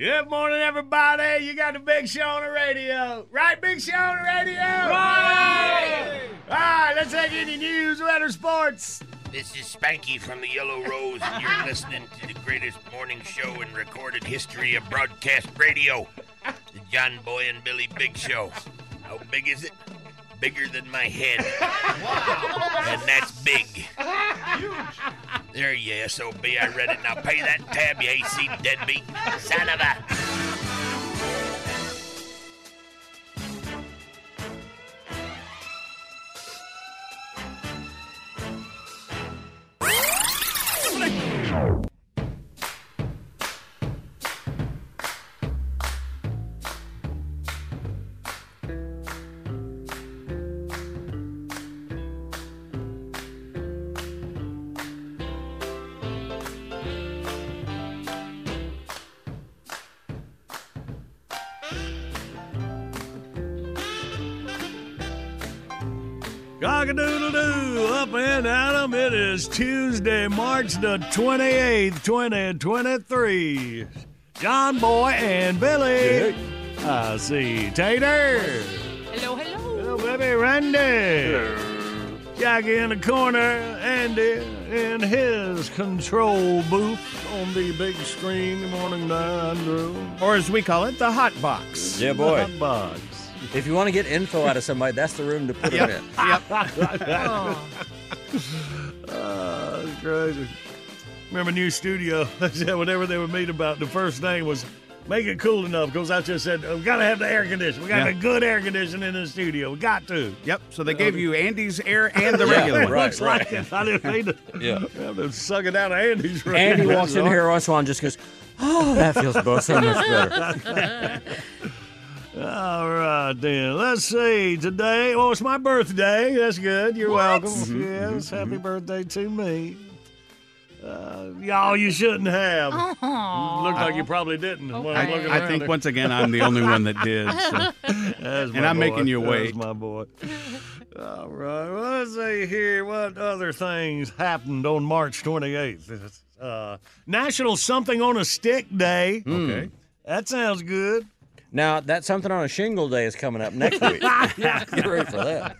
Good morning, everybody. You got the Big Show on the radio. Right, Big Show on the radio? Right! All right, let's take any news, weather, sports. This is Spanky from the Yellow Rose, and you're listening to the greatest morning show in recorded history of broadcast radio, the John Boy and Billy Big Show. How big is it? Bigger than my head. And that's big. Huge. There you SOB, I read it. Now pay that tab, you AC deadbeat. Son of a... Tuesday, March the 28th, 2023. John Boy and Billy. I see Tater. Hello, hello. Hello, baby Randy. Jackie in the corner, Andy in his control booth on the big screen. Good morning, there, Andrew. Or as we call it, the hot box. Yeah, boy. The hot box. If you want to get info out of somebody, that's the room to put them in. Oh, Ah, that's crazy. Remember new studio? Whatever they would meet about, the first thing was make it cool enough. Because I just said we gotta have the air conditioning. We got Yeah. a good air conditioning in the studio. We got to. Yep. So they gave you Andy's air and the Yeah, regular one. right. Looks like it. I didn't need to. Yeah. have to suck it out of Andy's. room. Andy walks in here once in a while and just goes, "Oh, that feels both so much better." All right, then. Let's see. Today, oh, it's my birthday. That's good. You're welcome. Mm-hmm, Yes, happy birthday to me. Uh, y'all, you shouldn't have. Looked like you probably didn't. when I'm I, I think there. once again I'm the only one that did. So. That's and I'm boy. making you That's wait. my boy. All right. Well, let's see here. What other things happened on March 28th? Uh, National Something on a Stick Day. Okay. That sounds good. Now, that something on a shingle day is coming up next week. Get ready for that.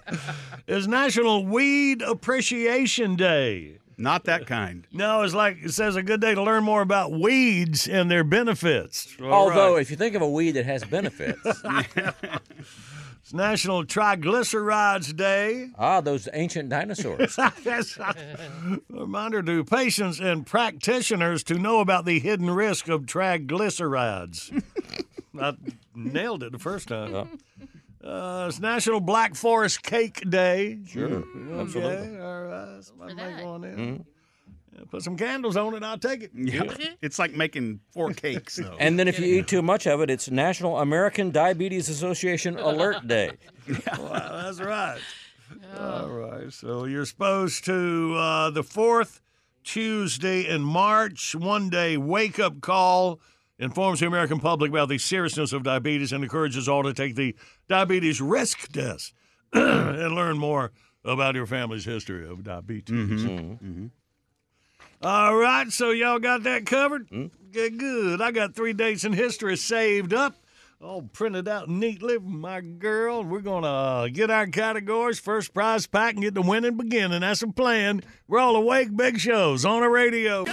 It's National Weed Appreciation Day. Not that kind. No, it's like it says a good day to learn more about weeds and their benefits. All Although, right. if you think of a weed that has benefits, it's National Triglycerides Day. ah, those ancient dinosaurs. Yes. A reminder to patients and practitioners to know about the hidden risk of triglycerides. I nailed it the first time. Uh, it's National Black Forest Cake Day. Sure, absolutely. Okay, all right. Somebody for make that. one in. Yeah, put some candles on it. I'll take it. Yeah. It's like making four cakes though. And then if you eat too much of it, it's National American Diabetes Association Alert Day. Wow, that's right. All right. So you're supposed to uh, the fourth Tuesday in March, one day wake up call informs the American public about the seriousness of diabetes and encourages all to take the diabetes risk test and learn more about your family's history of diabetes. Mm-hmm. Mm-hmm. Mm-hmm. All right, so y'all got that covered? Good, good. I got three dates in history saved up, all printed out neatly for my girl. We're going to uh, get our categories, first prize pack, and get the winning beginning. That's the plan. We're all awake, big shows on the radio.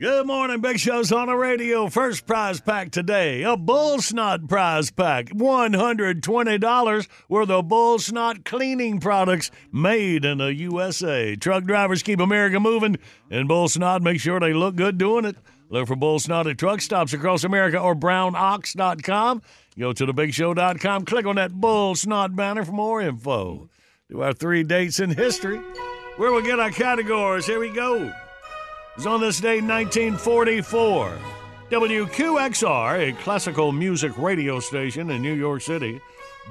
Good morning, Big Show's on the radio. First prize pack today, a bull snot prize pack. $120 worth of bull snot cleaning products made in the USA. Truck drivers keep America moving, and bull snot make sure they look good doing it. Look for bull snot at truck stops across America or brownox.com. Go to thebigshow.com, click on that bull snot banner for more info. Do our three dates in history. Where we get our categories. Here we go was on this day, 1944. WQXR, a classical music radio station in New York City,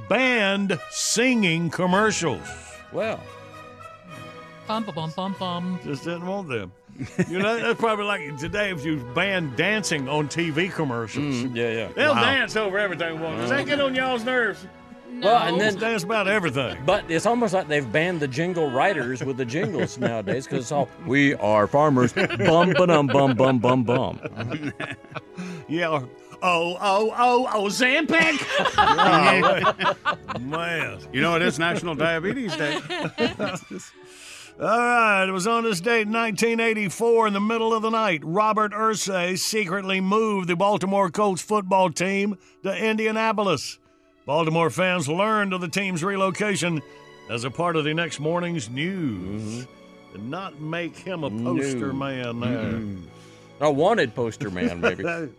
banned singing commercials. Well, Bum bum bum bum bum. Just didn't want them. You know, that's probably like today if you ban dancing on TV commercials. mm, yeah, yeah. They'll Wow. dance over everything. Won't they? Does that get on y'all's nerves? Well, and They'll then, dance about everything. but it's almost like they've banned the jingle writers with the jingles nowadays because it's all "We are farmers." Bum ba dum bum bum bum bum. Yeah. or, Oh, oh, oh, oh, Zampek. Oh, man. You know, it is National Diabetes Day. All right, it was on this date, 1984, in the middle of the night. Robert Irsay secretly moved the Baltimore Colts football team to Indianapolis. Baltimore fans learned of the team's relocation as a part of the next morning's news. Mm-hmm. Did not make him a poster No. man there. A wanted poster man, maybe.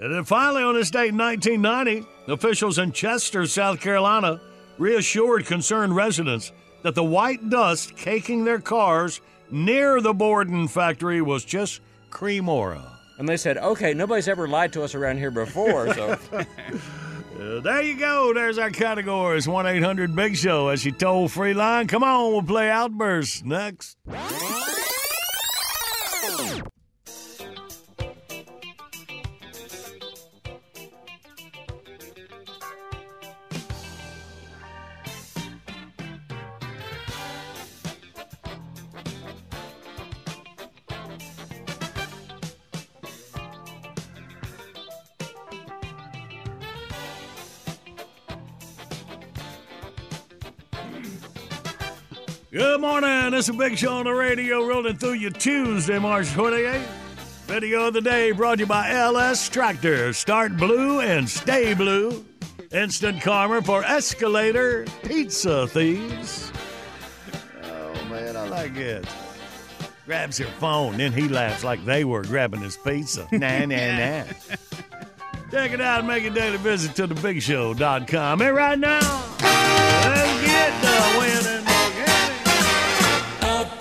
And then finally, on this date in 1990, officials in Chester, South Carolina, reassured concerned residents that the white dust caking their cars near the Borden factory was just Cremora. And they said, "Okay, nobody's ever lied to us around here before, so Uh, there you go. There's our categories. 1 800 Big Show. As she told free line. Come on, we'll play Outburst next. Good morning. This is Big Show on the radio rolling through you Tuesday, March 28th. Video of the day brought to you by LS Tractor. Start blue and stay blue. Instant karma for escalator pizza thieves. Oh, man, I like it. Grabs your phone, then he laughs like they were grabbing his pizza. Nah, nah, nah. Check it out. Make a daily visit to thebigshow.com. And right now, let's get the winning beginning.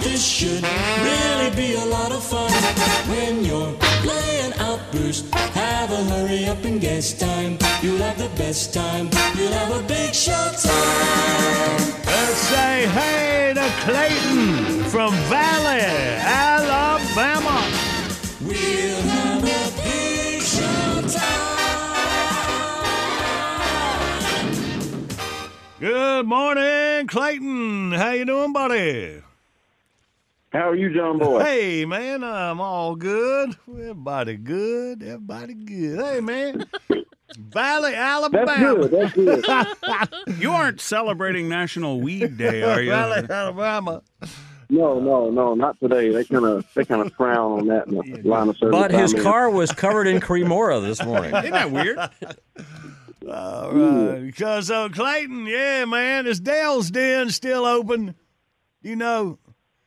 This should really be a lot of fun. When you're playing Outburst, have a hurry up and guess time. You'll have the best time. You'll have a big show time. Let's say hey to Clayton from Valley, Alabama. We'll have a big show time. Good morning, Clayton. How you doing, buddy? How are you, John Boy? Hey, man, I'm all good. Everybody good. Everybody good. Hey, man. Valley, Alabama. That's good. That's good. You aren't celebrating National Weed Day, are you? Valley, Alabama. No, no, no, not today. They kind of they kind of frown on that in the line of service. but his I'm in. car was covered in Cremora this morning." Isn't that weird? All right. Because, so, uh, Clayton, yeah, man, is Dale's Den still open? You know?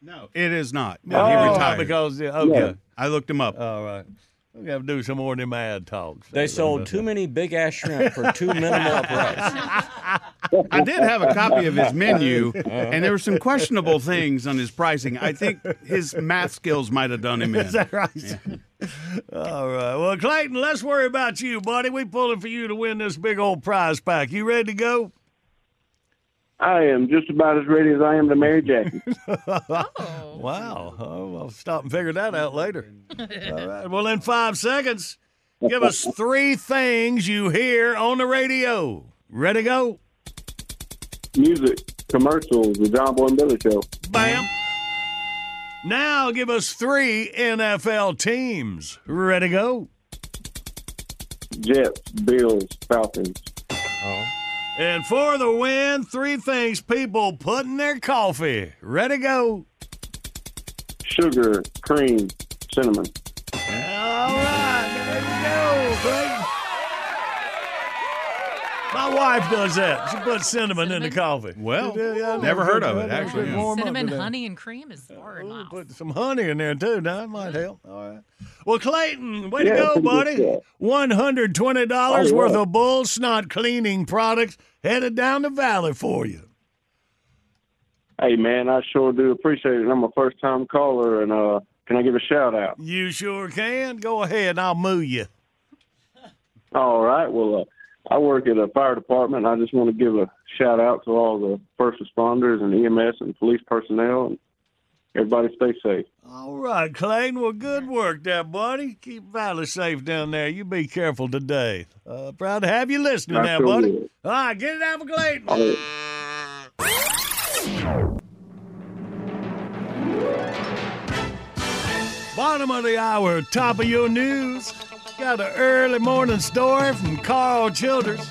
No, it is not. No, he oh, retired. Because, yeah, okay. Yeah. I looked him up. All right. We got to do some more of them ad talks. They sold too many big ass shrimp for too minimal a price. I did have a copy of his menu, and there were some questionable things on his pricing. I think his math skills might have done him in. Is that right? All right. Well, Clayton, let's worry about you, buddy. We pulling for you to win this big old prize pack. You ready to go? I am just about as ready as I am to marry Jackie. Oh. Wow. Oh, I'll stop and figure that out later. All right. Well, in five seconds, give us three things you hear on the radio. Ready, go? Music, commercials, the John Boy and Billy Show. Bam. Now give us three NFL teams. Ready, go? Jets, Bills, Falcons. Oh. And for the win, three things people put in their coffee. Ready, to go? Sugar, cream, cinnamon. All right, there you go, Clayton. My wife does that. She puts cinnamon, in the coffee. Well, Yeah, yeah, never heard of it, Yeah, actually. put more Cinnamon, honey, and cream is hard. Ooh, Put some honey in there too. Now that might help. All right. Well, Clayton, way Yeah, to go, buddy. One hundred twenty dollars Oh, worth yeah. of bull snot cleaning products headed down the valley for you. Hey, man, I sure do appreciate it. I'm a first time caller, and uh, can I give a shout out? You sure can. Go ahead, I'll moo you. All right. Well, uh, I work at a fire department. I just want to give a shout out to all the first responders and EMS and police personnel, and everybody stay safe. All right, Clayton. Well, good work there, buddy. Keep Valley safe down there. You be careful today. Uh, proud to have you listening I now, sure buddy. will. All right, get it out for Clayton. Right. Bottom of the hour, top of your news. Got an early morning story from Carl Childers.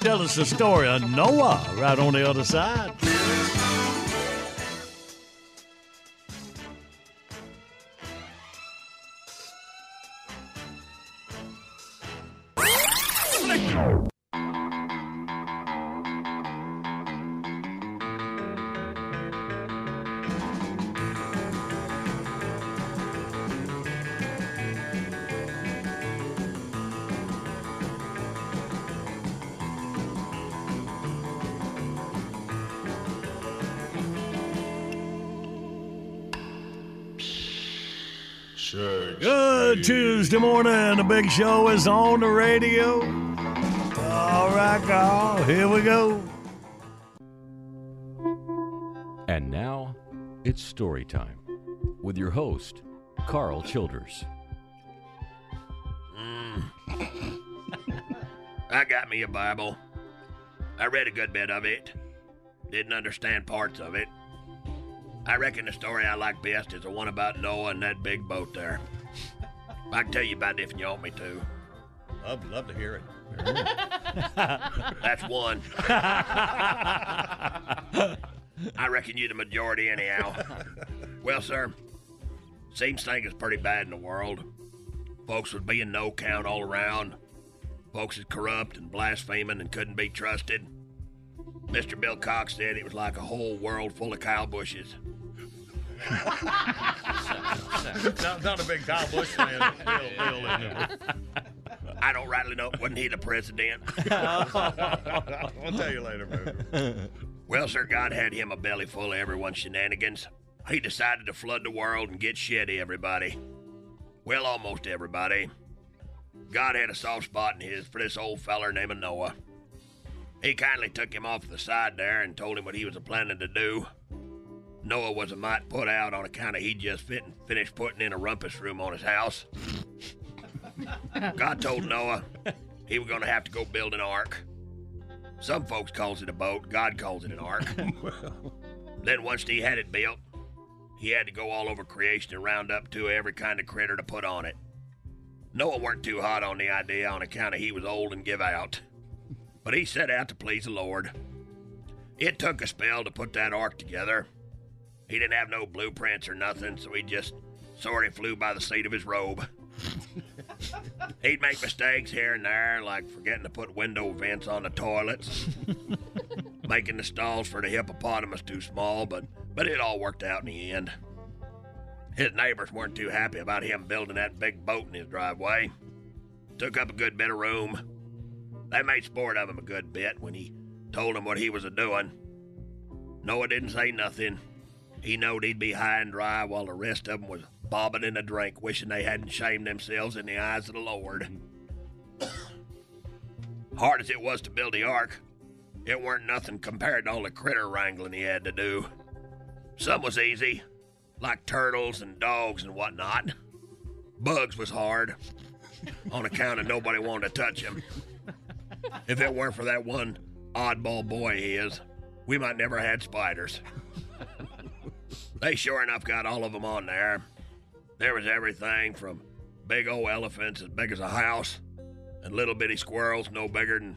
Tell us the story of Noah right on the other side. Good Tuesday morning. The big show is on the radio. All right, Carl, here we go. And now, it's story time with your host, Carl Childers. Mm. I got me a Bible. I read a good bit of it. Didn't understand parts of it. I reckon the story I like best is the one about Noah and that big boat there. I can tell you about it if you want me to. I'd love to hear it. That's one. I reckon you the majority anyhow. Well, sir, seems things is pretty bad in the world. Folks was being no count all around. Folks is corrupt and blaspheming and couldn't be trusted. Mr. Bill Cox said it was like a whole world full of cow bushes. Not, not a big Kyle Busch fan. Bill, Bill, isn't? I don't rightly know. Wasn't he the president? I'll tell you later, man. Well, sir, God had him a belly full of everyone's shenanigans. He decided to flood the world and get shitty, everybody. Well, almost everybody. God had a soft spot in his for this old feller named Noah. He kindly took him off the side there and told him what he was planning to do. Noah was a mite put out on account of he just fit finished putting in a rumpus room on his house. God told Noah he was going to have to go build an ark. Some folks calls it a boat. God calls it an ark. then once he had it built, he had to go all over creation and round up to every kind of critter to put on it. Noah weren't too hot on the idea on account of he was old and give out. But he set out to please the Lord. It took a spell to put that ark together. He didn't have no blueprints or nothing, so he just sort of flew by the seat of his robe. He'd make mistakes here and there, like forgetting to put window vents on the toilets, making the stalls for the hippopotamus too small, but but it all worked out in the end. His neighbors weren't too happy about him building that big boat in his driveway. Took up a good bit of room. They made sport of him a good bit when he told them what he was a doing. Noah didn't say nothing. He knowed he'd be high and dry while the rest of 'em was bobbing in a drink, wishing they hadn't shamed themselves in the eyes of the Lord. Hard as it was to build the ark, It weren't nothing compared to all the critter wrangling he had to do. Some was easy, like turtles and dogs and whatnot. Bugs was hard, on account of nobody wanted to touch him. If it weren't for that one oddball boy he is, we might never have had spiders. They sure enough got all of them on there. There was everything from big old elephants as big as a house, and little bitty squirrels no bigger than,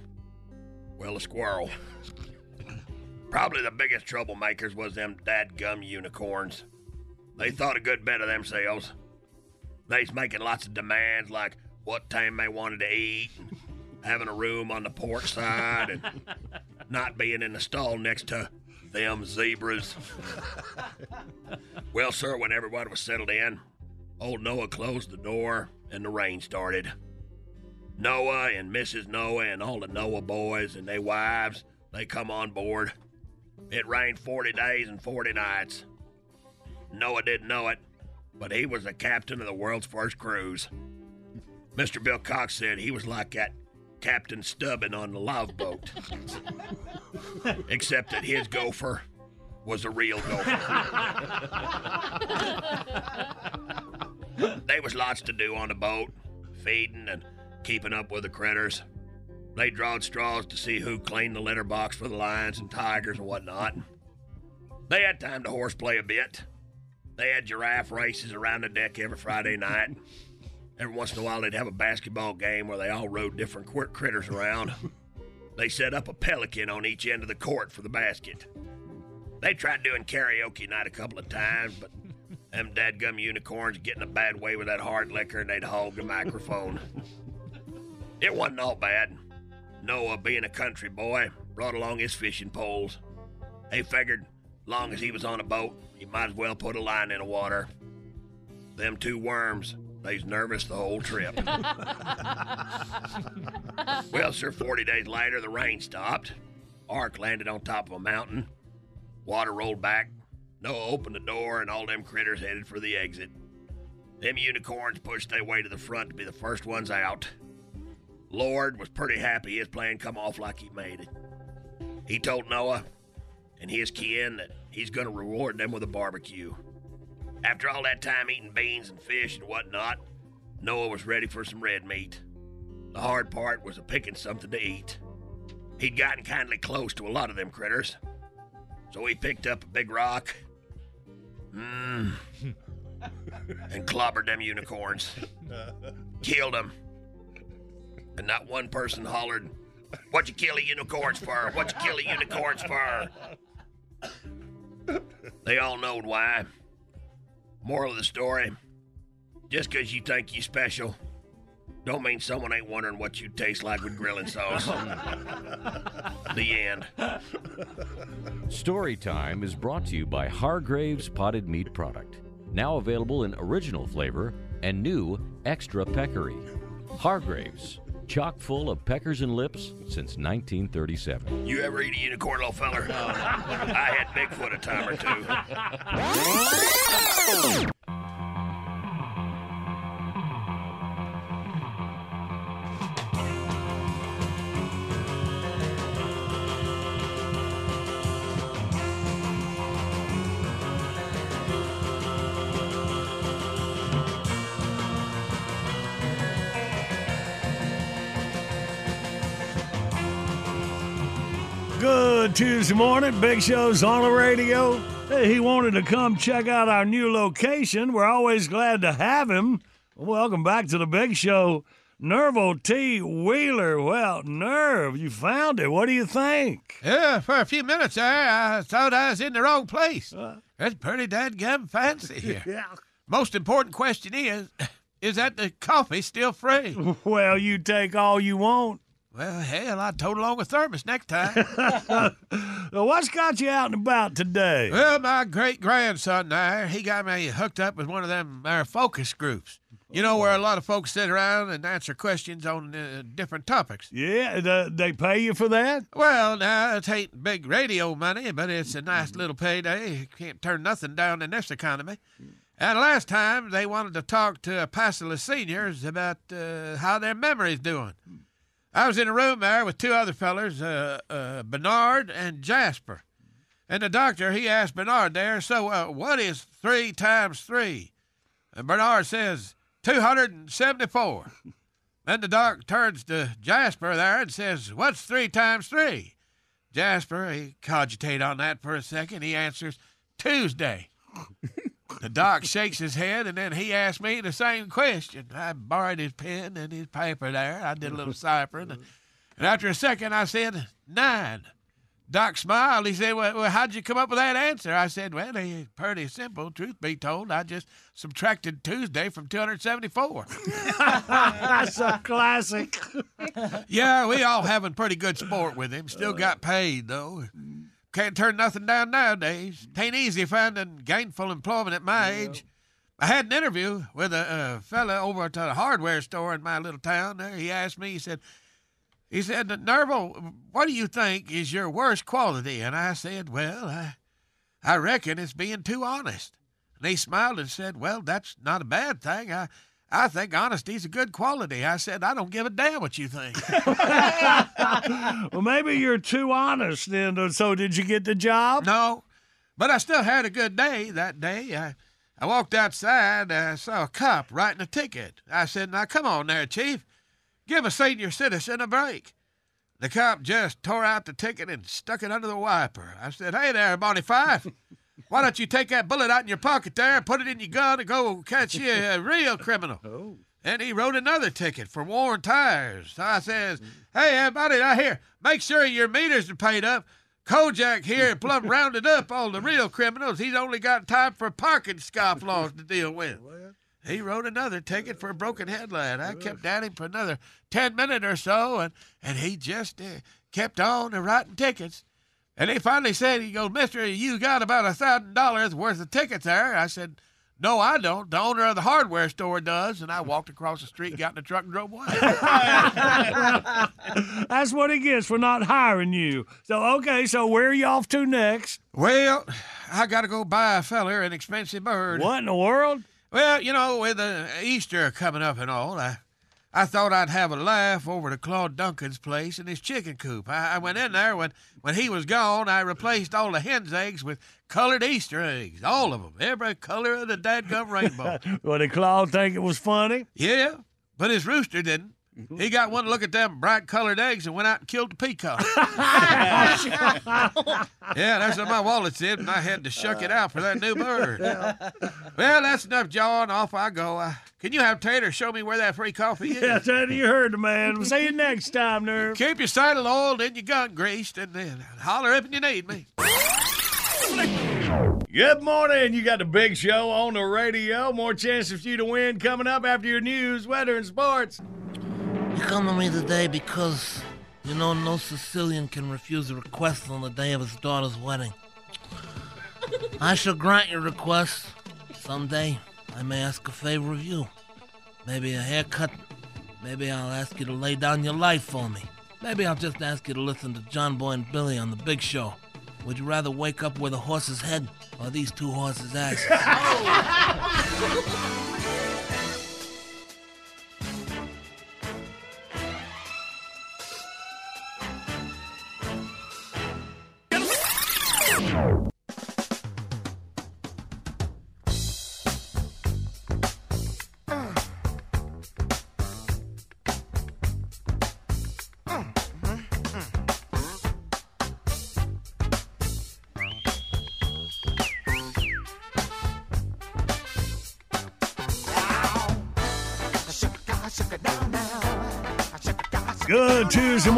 well, a squirrel. Probably the biggest troublemakers was them dadgum unicorns. They thought a good bit of themselves. They's making lots of demands like what time they wanted to eat, having a room on the porch side, and not being in the stall next to them zebras. well, sir, when everybody was settled in, old Noah closed the door and the rain started. Noah and Mrs. Noah and all the Noah boys and their wives, they come on board. It rained 40 days and 40 nights. Noah didn't know it, but he was the captain of the world's first cruise. Mr. Bill Cox said he was like that Captain Stubing on the love boat. Except that his gopher was a real gopher. there was lots to do on the boat, feeding and keeping up with the critters. They drawed straws to see who cleaned the litter box for the lions and tigers and whatnot. They had time to horseplay a bit. They had giraffe races around the deck every Friday night. Every once in a while, they'd have a basketball game where they all rode different qu- critters around. They set up a pelican on each end of the court for the basket. They tried doing karaoke night a couple of times, but them dadgum unicorns getting a bad way with that hard liquor and they'd hog the microphone. it wasn't all bad. Noah, being a country boy, brought along his fishing poles. He figured, long as he was on a boat, he might as well put a line in the water. Them two worms, they's nervous the whole trip. well, sir, 40 days later, the rain stopped. Ark landed on top of a mountain. Water rolled back. Noah opened the door, and all them critters headed for the exit. Them unicorns pushed their way to the front to be the first ones out. Lord was pretty happy his plan come off like he made it. He told Noah and his kin that he's gonna reward them with a barbecue. After all that time eating beans and fish and whatnot, Noah was ready for some red meat. The hard part was a picking something to eat. He'd gotten kindly close to a lot of them critters, so he picked up a big rock, mmm, and clobbered them unicorns. Killed them. And not one person hollered, What you kill the unicorns for? What you kill the unicorns for? They all knowed why. Moral of the story just because you think you're special, don't mean someone ain't wondering what you taste like with grilling sauce. the end. Storytime is brought to you by Hargrave's Potted Meat Product. Now available in original flavor and new extra peccary. Hargrave's, chock full of peckers and lips since 1937. You ever eat a unicorn, little feller? No. I had Bigfoot a time or two. Tuesday morning. Big Show's on the radio. He wanted to come check out our new location. We're always glad to have him. Welcome back to the Big Show. Nervo T. Wheeler. Well, Nerve, you found it. What do you think? Yeah, for a few minutes there, I thought I was in the wrong place. Uh. It's pretty dadgum fancy here. yeah. Most important question is, is that the coffee still free? Well, you take all you want. Well, hell, I tote along a thermos next time. Well, What's got you out and about today? well, my great grandson there, he got me hooked up with one of them there focus groups. You know, where a lot of folks sit around and answer questions on uh, different topics. Yeah, th- they pay you for that? Well, now, it ain't big radio money, but it's a nice little payday. You can't turn nothing down in this economy. And last time, they wanted to talk to Pasila seniors about uh, how their memory's doing. I was in a room there with two other fellers, uh, uh, Bernard and Jasper. And the doctor, he asked Bernard there, so uh, what is three times three? And Bernard says, 274. then the doc turns to Jasper there and says, what's three times three? Jasper, he cogitate on that for a second. He answers, Tuesday. the doc shakes his head, and then he asked me the same question. I borrowed his pen and his paper there. I did a little ciphering. And, and after a second, I said, nine. Doc smiled. He said, well, well, how'd you come up with that answer? I said, Well, it's pretty simple. Truth be told, I just subtracted Tuesday from 274. That's a classic. yeah, we all having pretty good sport with him. Still got paid, though. Can't turn nothing down nowadays. Tain't easy finding gainful employment at my age. I had an interview with a, a fella over at a hardware store in my little town. There, he asked me. He said, "He said, Nerval, what do you think is your worst quality?" And I said, "Well, I, I reckon it's being too honest." And he smiled and said, "Well, that's not a bad thing. I, I think honesty's a good quality." I said, "I don't give a damn what you think." well, maybe you're too honest then. So, did you get the job? No, but I still had a good day that day. I, I walked outside. I saw a cop writing a ticket. I said, Now come on there, Chief. Give a senior citizen a break. The cop just tore out the ticket and stuck it under the wiper. I said, Hey there, Barney Fife. Why don't you take that bullet out in your pocket there, and put it in your gun, and go catch you a real criminal? Oh. And he wrote another ticket for worn tires. So I says, Hey, everybody out here, make sure your meters are paid up. Kojak here plumb rounded up all the real criminals. He's only got time for parking scofflaws to deal with. He wrote another ticket for a broken headlight. I kept at him for another 10 minutes or so, and, and he just uh, kept on writing tickets. And he finally said, he goes, Mister, you got about a $1,000 worth of tickets there. I said, no, I don't. The owner of the hardware store does. And I walked across the street, got in the truck, and drove away. That's what he gets for not hiring you. So, okay, so where are you off to next? Well, I got to go buy a feller an expensive bird. What in the world? Well, you know, with uh, Easter coming up and all, I, I thought I'd have a laugh over to Claude Duncan's place in his chicken coop. I, I went in there when, when he was gone. I replaced all the hen's eggs with colored Easter eggs, all of them, every color of the dadgum rainbow. well, did Claude think it was funny? Yeah, but his rooster didn't. He got one look at them bright colored eggs and went out and killed the peacock. yeah, that's what my wallet said, and I had to shuck it out for that new bird. Well, that's enough jawing. Off I go. Uh, can you have Tater show me where that free coffee is? Yeah, Tater, you heard the man. We'll see you next time, Nerve. Keep your saddle oiled and your gun greased, and then holler up if you need me. Good morning. You got the big show on the radio. More chances for you to win coming up after your news, weather, and sports. You come to me today because you know no Sicilian can refuse a request on the day of his daughter's wedding. I shall grant your request. Someday I may ask a favor of you. Maybe a haircut. Maybe I'll ask you to lay down your life for me. Maybe I'll just ask you to listen to John Boy and Billy on the big show. Would you rather wake up with a horse's head or these two horses' asses?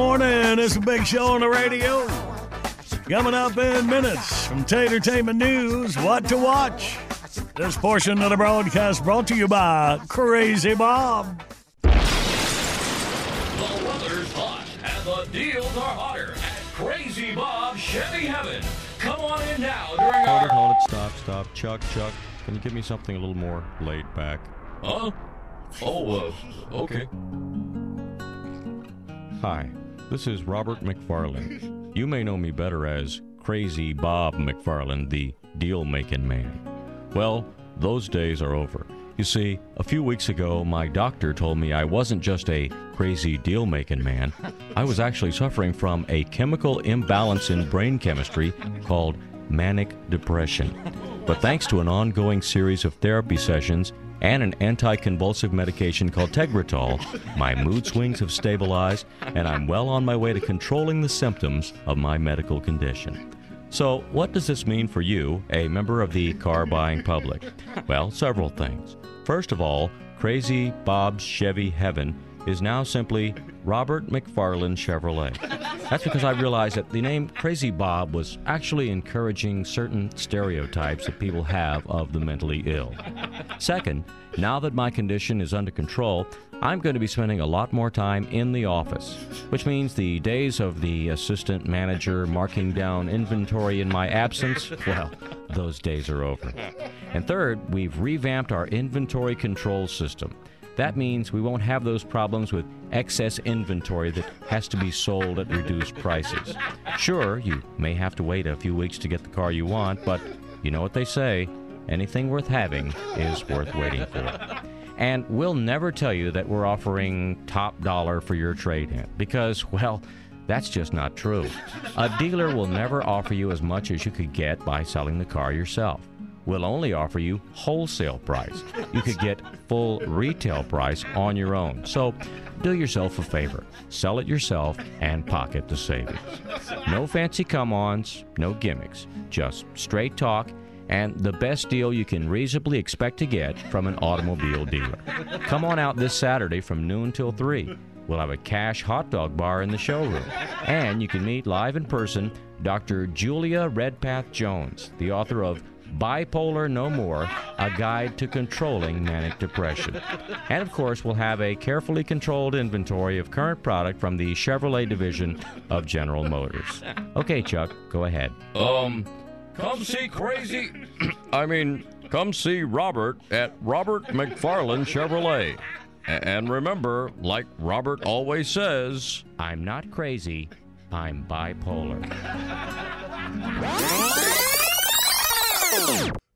morning. It's a big show on the radio. Coming up in minutes from Tatertainment News, what to watch. This portion of the broadcast brought to you by Crazy Bob. The weather's hot and the deals are hotter at Crazy Bob Chevy Heaven. Come on in now during Hold it, hold it, stop, stop. Chuck, Chuck, can you give me something a little more laid back? Huh? Oh, uh, okay. Hi, this is Robert McFarland. You may know me better as Crazy Bob McFarland, the deal making man. Well, those days are over. You see, a few weeks ago, my doctor told me I wasn't just a crazy deal making man. I was actually suffering from a chemical imbalance in brain chemistry called manic depression. But thanks to an ongoing series of therapy sessions and an anti-convulsive medication called Tegretol, my mood swings have stabilized and I'm well on my way to controlling the symptoms of my medical condition. So, what does this mean for you, a member of the car buying public? Well, several things. First of all, Crazy Bob's Chevy Heaven is now simply Robert McFarland Chevrolet. That's because I realized that the name Crazy Bob was actually encouraging certain stereotypes that people have of the mentally ill. Second, now that my condition is under control, I'm going to be spending a lot more time in the office, which means the days of the assistant manager marking down inventory in my absence, well, those days are over. And third, we've revamped our inventory control system. That means we won't have those problems with excess inventory that has to be sold at reduced prices. Sure, you may have to wait a few weeks to get the car you want, but you know what they say anything worth having is worth waiting for. And we'll never tell you that we're offering top dollar for your trade in because, well, that's just not true. A dealer will never offer you as much as you could get by selling the car yourself. We'll only offer you wholesale price. You could get full retail price on your own. So do yourself a favor. Sell it yourself and pocket the savings. No fancy come ons, no gimmicks, just straight talk and the best deal you can reasonably expect to get from an automobile dealer. Come on out this Saturday from noon till 3. We'll have a cash hot dog bar in the showroom. And you can meet live in person Dr. Julia Redpath Jones, the author of Bipolar No More A Guide to Controlling Manic Depression. And of course, we'll have a carefully controlled inventory of current product from the Chevrolet division of General Motors. Okay, Chuck, go ahead. Um, come see Crazy. I mean, come see Robert at Robert McFarland Chevrolet. And remember, like Robert always says, I'm not crazy, I'm bipolar.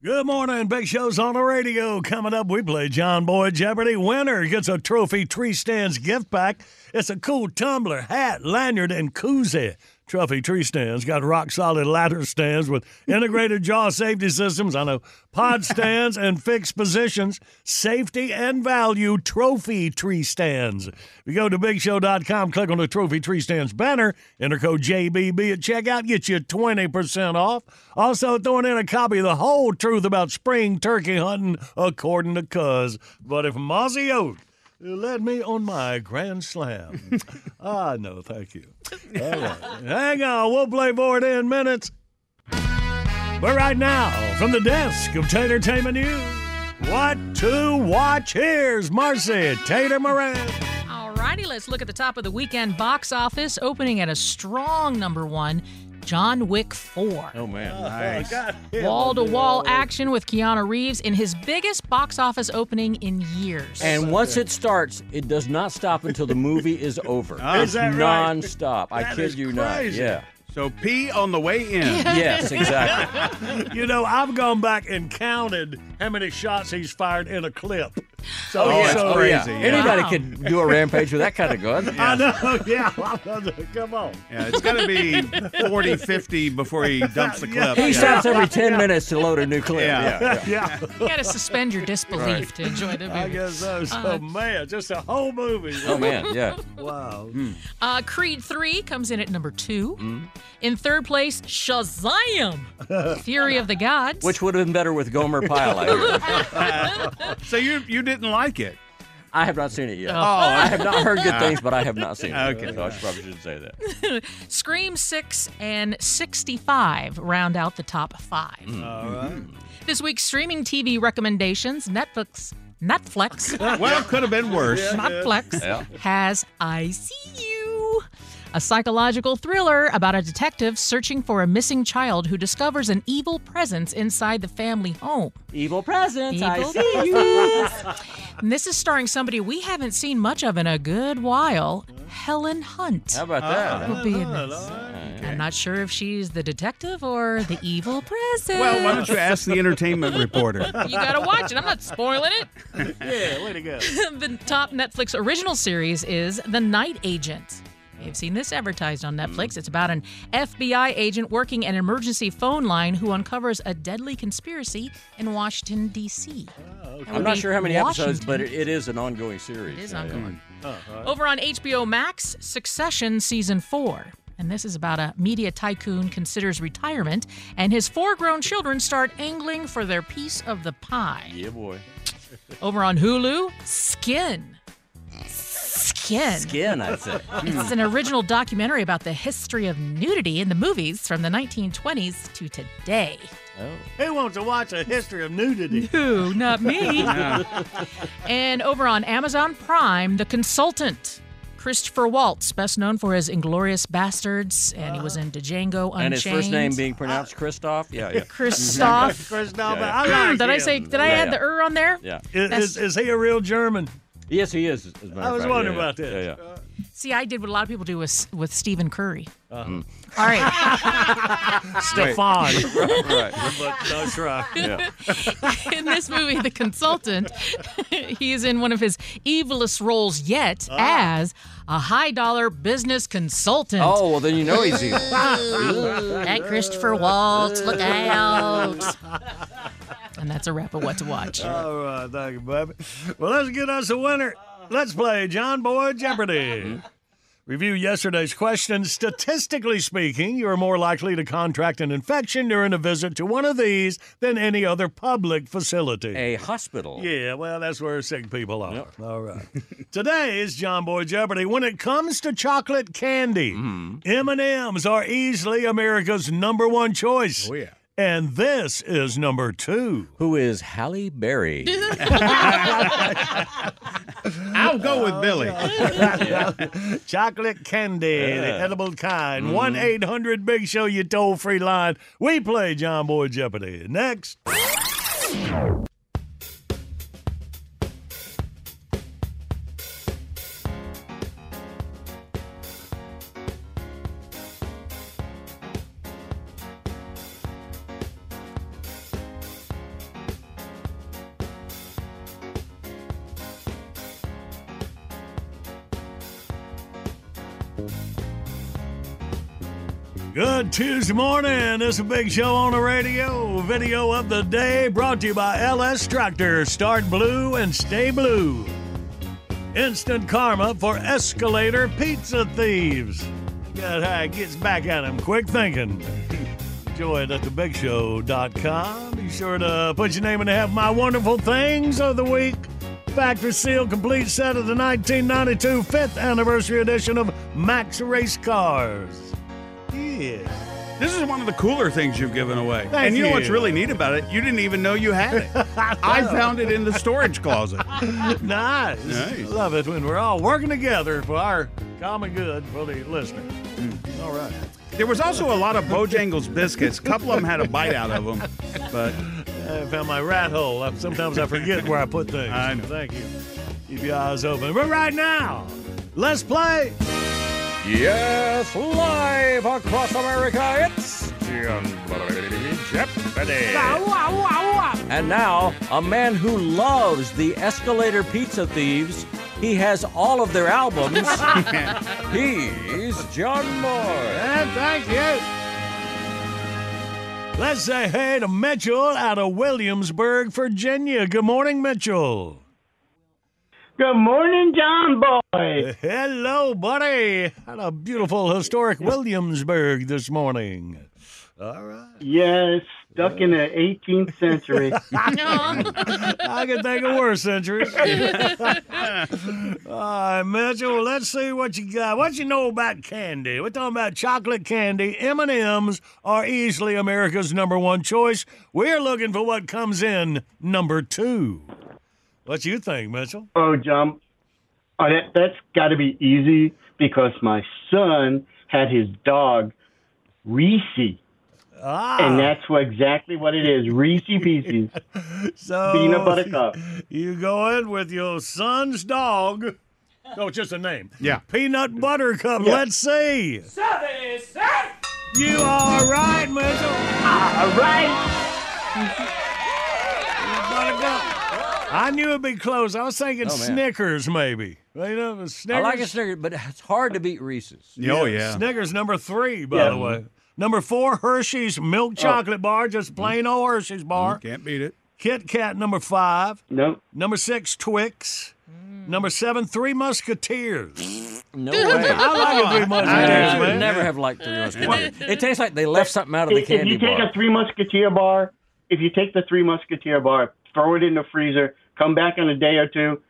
Good morning. Big show's on the radio. Coming up, we play John Boy Jeopardy. Winner gets a trophy tree stands gift pack. It's a cool tumbler, hat, lanyard, and koozie. Trophy tree stands got rock solid ladder stands with integrated jaw safety systems. I know pod stands and fixed positions, safety and value. Trophy tree stands. If you go to bigshow.com, click on the Trophy Tree Stands banner, enter code JBB at checkout, get you 20% off. Also, throwing in a copy of The Whole Truth About Spring Turkey Hunting, according to Cuz. But if Mozzie Oates led me on my grand slam. ah, no, thank you. All right. Hang on, we'll play more in minutes. But right now, from the desk of Tatertainment News, what to watch? Here's Marcy Tater Moran. Alrighty, let's look at the top of the weekend box office, opening at a strong number one. John Wick 4. Oh, man. Oh, nice. Wall to wall action with Keanu Reeves in his biggest box office opening in years. And once it starts, it does not stop until the movie is over. Oh, it's is that right? non-stop. I That kid is you crazy. not. Yeah. So pee on the way in. Yes, exactly. you know, I've gone back and counted how many shots he's fired in a clip. So, Oh, yeah. so Oh, crazy, yeah. Anybody Wow. could do a rampage with that kind of gun. I know, yeah. Come on. Yeah, it's going to be 40, 50 before he dumps the clip. He Yeah. stops every 10 minutes to load a new clip. Yeah. Yeah. Yeah. you got to suspend your disbelief to enjoy the movie. I guess so. So, Uh, man, just a whole movie. Oh, man. Yeah. Wow. Uh, Creed 3 comes in at number two. In third place, Shazam! Fury of the Gods. Which would have been better with Gomer Pyle, So you you didn't like it? I have not seen it yet. Oh. I have not heard good things, but I have not seen it. Okay. So I probably shouldn't say that. Scream 6 and 65 round out the top five. Mm. All right. This week's streaming TV recommendations Netflix. Netflix. Well, it could have been worse. Netflix Yeah. has I See You, a psychological thriller about a detective searching for a missing child who discovers an evil presence inside the family home. Evil presence, I Evil see you. And this is starring somebody we haven't seen much of in a good while Helen Hunt. How about that? will be in this. I'm not sure if she's the detective or the evil presence. Well, why don't you ask the entertainment reporter? You gotta watch it. I'm not spoiling it. yeah, way to go. the top Netflix original series is The Night Agent. You've seen this advertised on Netflix. Mm. It's about an FBI agent working an emergency phone line who uncovers a deadly conspiracy in Washington, D.C. Ah, that would I'm not sure how many episodes, but it, it is an ongoing series. It is Yeah, yeah. ongoing. Uh-huh. Uh-huh. Over on HBO Max, Succession Season 4. And this is about a media tycoon considers retirement, and his four grown children start angling for their piece of the pie. Yeah, boy. Over on Hulu, Skin. Skin. Skin, I'd say. It's an original documentary about the history of nudity in the movies from the 1920s to today. Oh. Who wants to watch a history of nudity? Who? Not me. and over on Amazon Prime, The Consultant. Christopher Waltz, best known for his Inglourious Basterds, and he was in Django Unchained. And his first name being pronounced Christoph? Yeah, yeah. Christoph. Christoph, Yeah, I like Did I say? Did I Yeah, add yeah. the er on there? Yeah. Is, is, is he a real German? Yes, he is. as a matter I of was fact. wondering Yeah, yeah. about this. Yeah, yeah. See, I did what a lot of people do with with Stephen Curry. Uh-huh. All right. Stefan. right. But that's right. Yeah. in this movie, The Consultant, he is in one of his evilest roles yet Ah. as a high dollar business consultant. Oh, well, then you know he's evil. That Christopher Waltz, look out. And that's a wrap of what to watch. All right, thank you, baby. Well, let's get us a winner. Let's play John Boy Jeopardy. Review yesterday's question. Statistically speaking, you are more likely to contract an infection during a visit to one of these than any other public facility. A hospital. Yeah, well, that's where sick people are. All right. Today's John Boy Jeopardy. When it comes to chocolate candy, mm-hmm. M&M's are easily America's number one choice. Oh, yeah. And this is number two. Who is Halle Berry? I'll go with oh, Billy. Chocolate candy, the edible kind. Mm-hmm. 1 800 Big Show, you toll free line. We play John Boy Jeopardy. Next. Tuesday morning. Is a big show on the radio. Video of the day brought to you by LS Tractor. Start blue and stay blue. Instant karma for escalator pizza thieves. God, how it gets back at them. Quick thinking. Enjoy it at thebigshow.com. Be sure to put your name in the have my wonderful things of the week. Factory seal complete set of the 1992 fifth anniversary edition of Max Race Cars. This is one of the cooler things you've given away. Thank and you, know what's really neat about it? You didn't even know you had it. I found it in the storage closet. nice. Nice. Love it when we're all working together for our common good for the listener. Mm. All right. There was also a lot of Bojangles biscuits. A couple of them had a bite out of them, but I found my rat hole. Sometimes I forget where I put things. I know. Thank you. Keep your eyes open. But right now, let's play. Yes, live across America, it's Jeopardy. And now, a man who loves the escalator pizza thieves. He has all of their albums. He's John Moore. And thank you. Let's say hey to Mitchell out of Williamsburg, Virginia. Good morning, Mitchell. Good morning, John Boy. Hello, buddy. Had a beautiful historic Williamsburg this morning. All right. Yes, stuck in the 18th century. I can think of worse centuries. All right, Mitchell. Let's see what you got. What you know about candy? We're talking about chocolate candy. M and M's are easily America's number one choice. We're looking for what comes in number two. What you think, Mitchell? Oh, John, oh, that, that's got to be easy because my son had his dog, Reese. Ah, And that's what, exactly what it is Reese Pieces. so peanut butter cup. You go in with your son's dog, Oh, it's just a name. Yeah. Peanut Butter Cup. Yeah. Let's see. You are right, Mitchell? All right. Buttercup. I knew it'd be close. I was thinking Oh. Snickers, maybe. You know, I Snickers. like a Snickers, but it's hard to beat Reese's. Oh, yeah. Snickers number three, by Yeah. the way. Number four, Hershey's milk oh. chocolate bar, just plain old Hershey's bar. Mm, can't beat it. Kit Kat number five. Nope. Number six, Twix. Mm. Number seven, Three Musketeers. No way. I like a Three Musketeers, I would man. never have liked Three Musketeers. It tastes like they left something out of the If, if you take bar. a Three Musketeer bar, if you take the Three Musketeer bar, throw it in the freezer, come back in a day or two,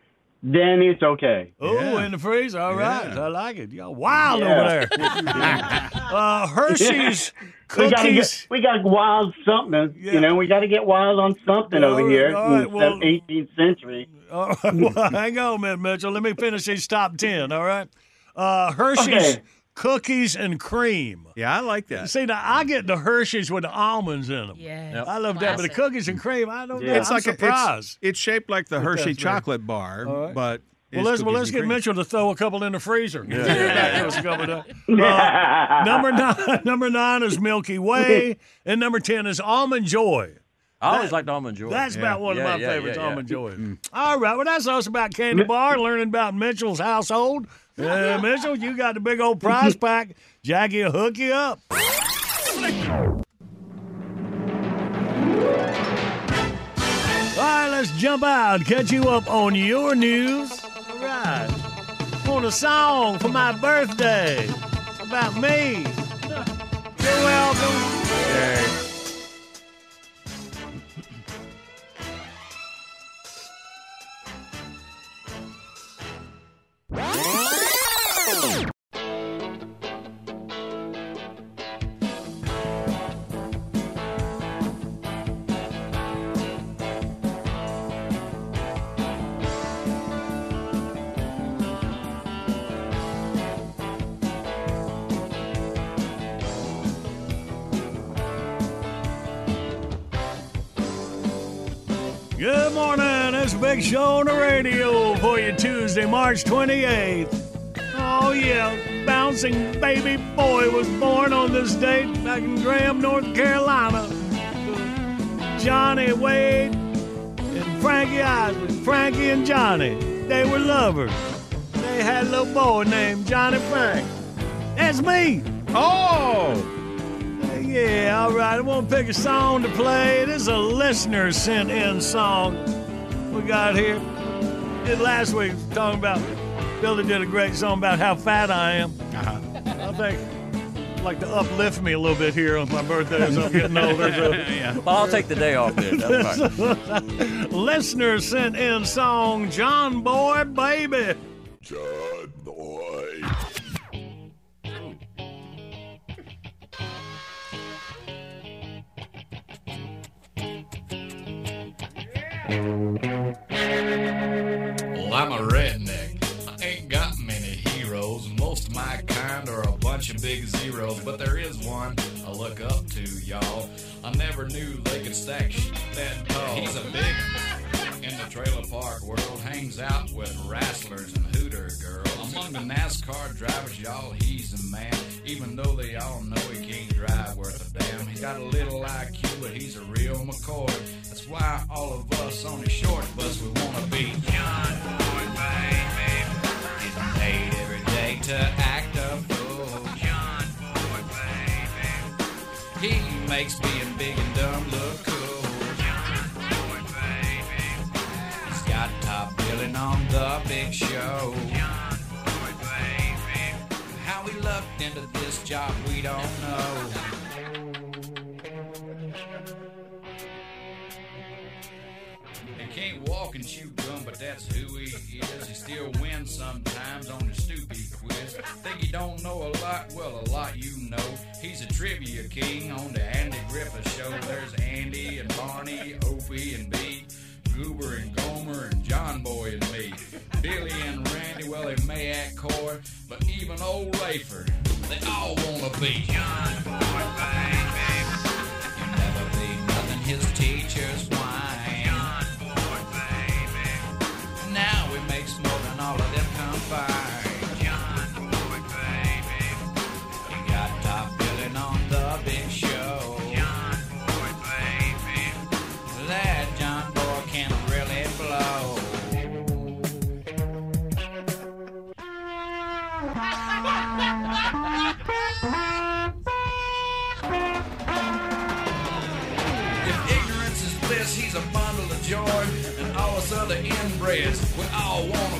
then it's okay. Oh, in the freezer. All right. I like it. Y'all wild Yeah. over there. uh, Hershey's We gotta cookies. get we got wild something. Yeah. You know, we got to get wild on something All over right, here all right, in well- the 18th century. All right, well, hang on, man, Mitchell. Let me finish these top ten. All right. Uh, Hershey's Okay. Cookies and cream. Yeah, I like that. See, now I get the Hershey's with the almonds in them. Yeah. I love that, but the Classic. cookies and cream, I don't know. It's I'm like a, surprised. it's, it's shaped like the But Hershey that's right. chocolate bar, All right. but well, it's let's well, cookies let's and get cream. Mitchell to throw a couple in the freezer. Yeah, Give us a couple of that. Uh, number nine, number nine is Milky Way, and number ten is Almond Joy. I always liked almond joy. That's about one Yeah, of my yeah, favorites, yeah, yeah. Almond Joy. All right, well, that's us about Candy Bar, learning about Mitchell's household. Uh, Mitchell, you got the big old prize pack. Jackie will hook you up. All right, let's jump out, catch you up on your news. All right. Want a song for my birthday about me. Big show on the radio for you Tuesday, March 28th. Oh, yeah. Bouncing baby boy was born on this date back in Graham, North Carolina. Johnny Wade and Frankie Osmond. Frankie and Johnny, they were lovers. They had a little boy named Johnny Frank. That's me. Oh! Yeah, all right. I want to pick a song to play. This is a listener sent in song got here. Did last week talking about Billy did a great song about how fat I am. Uh-huh. I think I'd like to uplift me a little bit here on my birthday as I'm getting older. So. yeah. Well, I'll take the day off then. That's fine. Listener sent in song John Boy Baby. John inbreds, we all wanna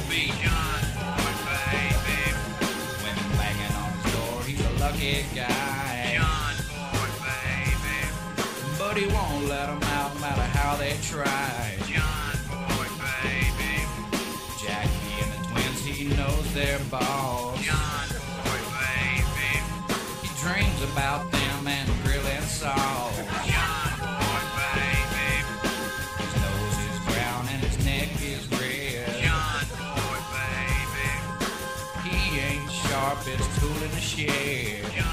tool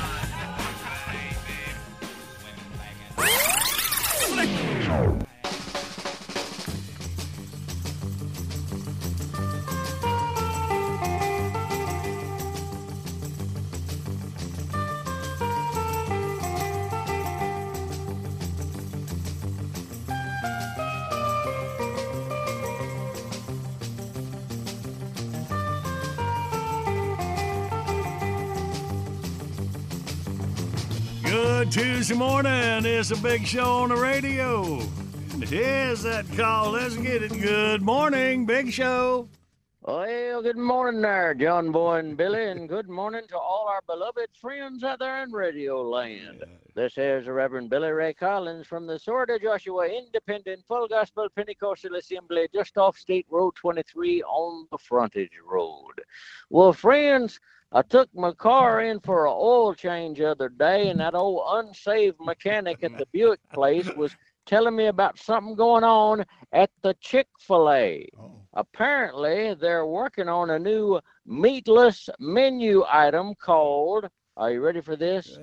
It's a big show on the radio. Here's that call. Let's get it. Good morning, Big Show. Well, good morning there, John Boy and Billy, and good morning to all our beloved friends out there in Radio Land. This is Reverend Billy Ray Collins from the Sword of Joshua Independent Full Gospel Pentecostal Assembly just off State Road 23 on the frontage road. Well, friends, I took my car in for an oil change the other day, and that old unsaved mechanic at the Buick place was telling me about something going on at the Chick fil A. Oh. Apparently, they're working on a new meatless menu item called, are you ready for this?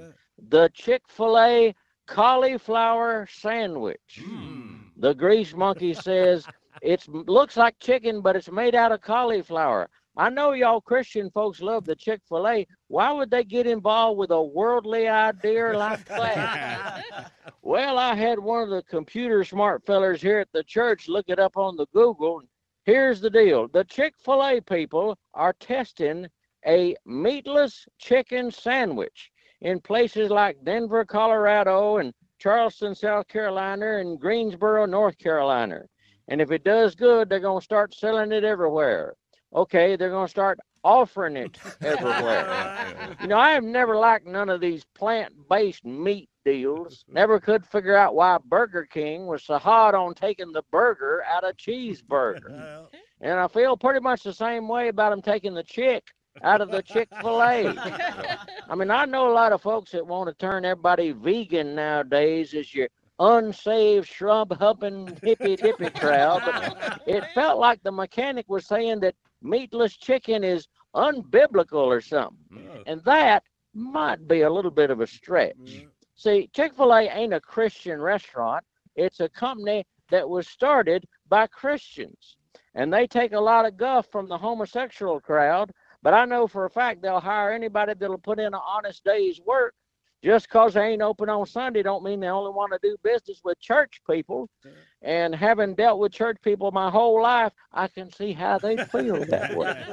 The Chick fil A cauliflower sandwich. Hmm. The grease monkey says it looks like chicken, but it's made out of cauliflower. I know y'all Christian folks love the Chick fil A. Why would they get involved with a worldly idea like that? well, I had one of the computer smart fellers here at the church look it up on the Google. Here's the deal the Chick fil A people are testing a meatless chicken sandwich in places like Denver, Colorado, and Charleston, South Carolina, and Greensboro, North Carolina. And if it does good, they're going to start selling it everywhere. Okay, they're going to start offering it everywhere. you know, I have never liked none of these plant based meat deals. Mm-hmm. Never could figure out why Burger King was so hot on taking the burger out of cheeseburger. and I feel pretty much the same way about them taking the chick out of the Chick fil A. I mean, I know a lot of folks that want to turn everybody vegan nowadays as your unsaved shrub humping hippy dippy crowd, but it felt like the mechanic was saying that meatless chicken is unbiblical or something. And that might be a little bit of a stretch. See, Chick fil A ain't a Christian restaurant, it's a company that was started by Christians. And they take a lot of guff from the homosexual crowd, but I know for a fact they'll hire anybody that'll put in an honest day's work. Just because they ain't open on Sunday don't mean they only want to do business with church people. And having dealt with church people my whole life, I can see how they feel that way.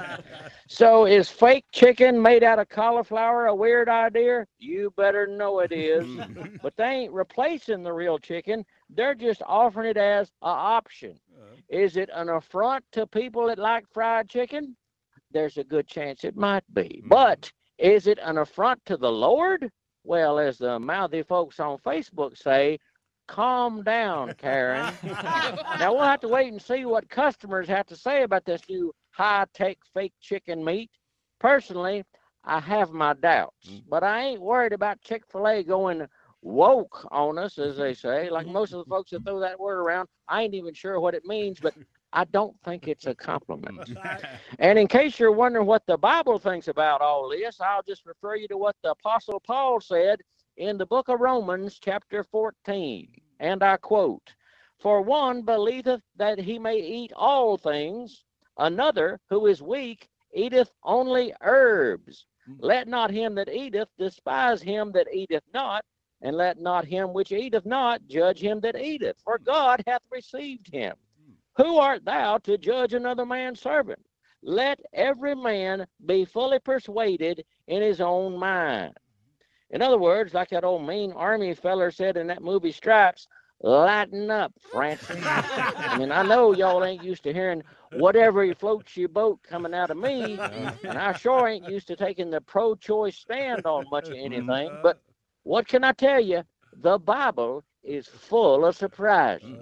So is fake chicken made out of cauliflower a weird idea? You better know it is. but they ain't replacing the real chicken. They're just offering it as an option. Uh-huh. Is it an affront to people that like fried chicken? There's a good chance it might be. Mm-hmm. But is it an affront to the Lord? Well, as the mouthy folks on Facebook say, calm down, Karen. now we'll have to wait and see what customers have to say about this new high-tech fake chicken meat. Personally, I have my doubts, mm. but I ain't worried about Chick-fil-A going woke on us, as they say. Like most of the folks that throw that word around, I ain't even sure what it means, but I don't think it's a compliment. And in case you're wondering what the Bible thinks about all this, I'll just refer you to what the Apostle Paul said in the book of Romans, chapter 14. And I quote, For one believeth that he may eat all things, another, who is weak, eateth only herbs. Mm. Let not him that eateth despise him that eateth not, and let not him which eateth not judge him that eateth, for mm. God hath received him. Who art thou to judge another man's servant? let every man be fully persuaded in his own mind. In other words, like that old mean army feller said in that movie Stripes, lighten up, Francis. I mean, I know y'all ain't used to hearing whatever floats your boat coming out of me, and I sure ain't used to taking the pro-choice stand on much of anything. But what can I tell you? The Bible is full of surprises.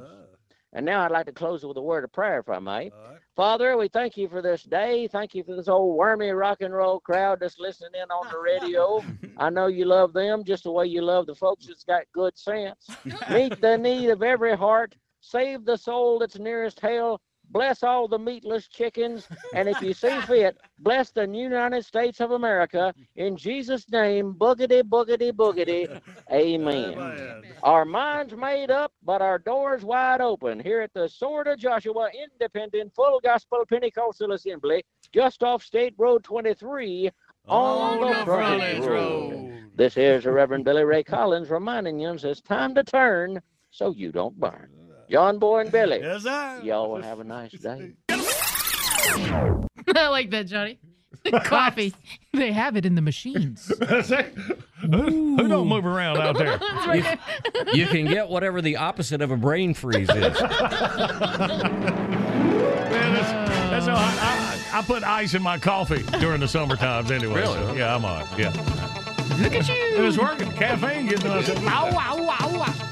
And now I'd like to close with a word of prayer, if I may. Father, we thank you for this day. Thank you for this old wormy rock and roll crowd that's listening in on the radio. I know you love them just the way you love the folks that's got good sense. Meet the need of every heart. Save the soul that's nearest hell. Bless all the meatless chickens. And if you see fit, bless the United States of America. In Jesus' name, boogity, boogity, boogity. Amen. Our minds made up, but our doors wide open here at the Sword of Joshua Independent Full Gospel Pentecostal Assembly, just off State Road 23 on, the frontage road. This here's the Reverend Billy Ray Collins reminding you it's time to turn so you don't burn. John Boy and Billy. Yes, sir. Y'all have a nice day. I like that, Johnny. Coffee. They have it in the machines. Who don't move around out there? You, you can get whatever the opposite of a brain freeze is. Man, that's, that's how I, I, I put ice in my coffee during the summer times anyway. Really, so, yeah, I'm on. Yeah. Look at you. It was working. Caffeine getting us. Ow, ow, ow, ow.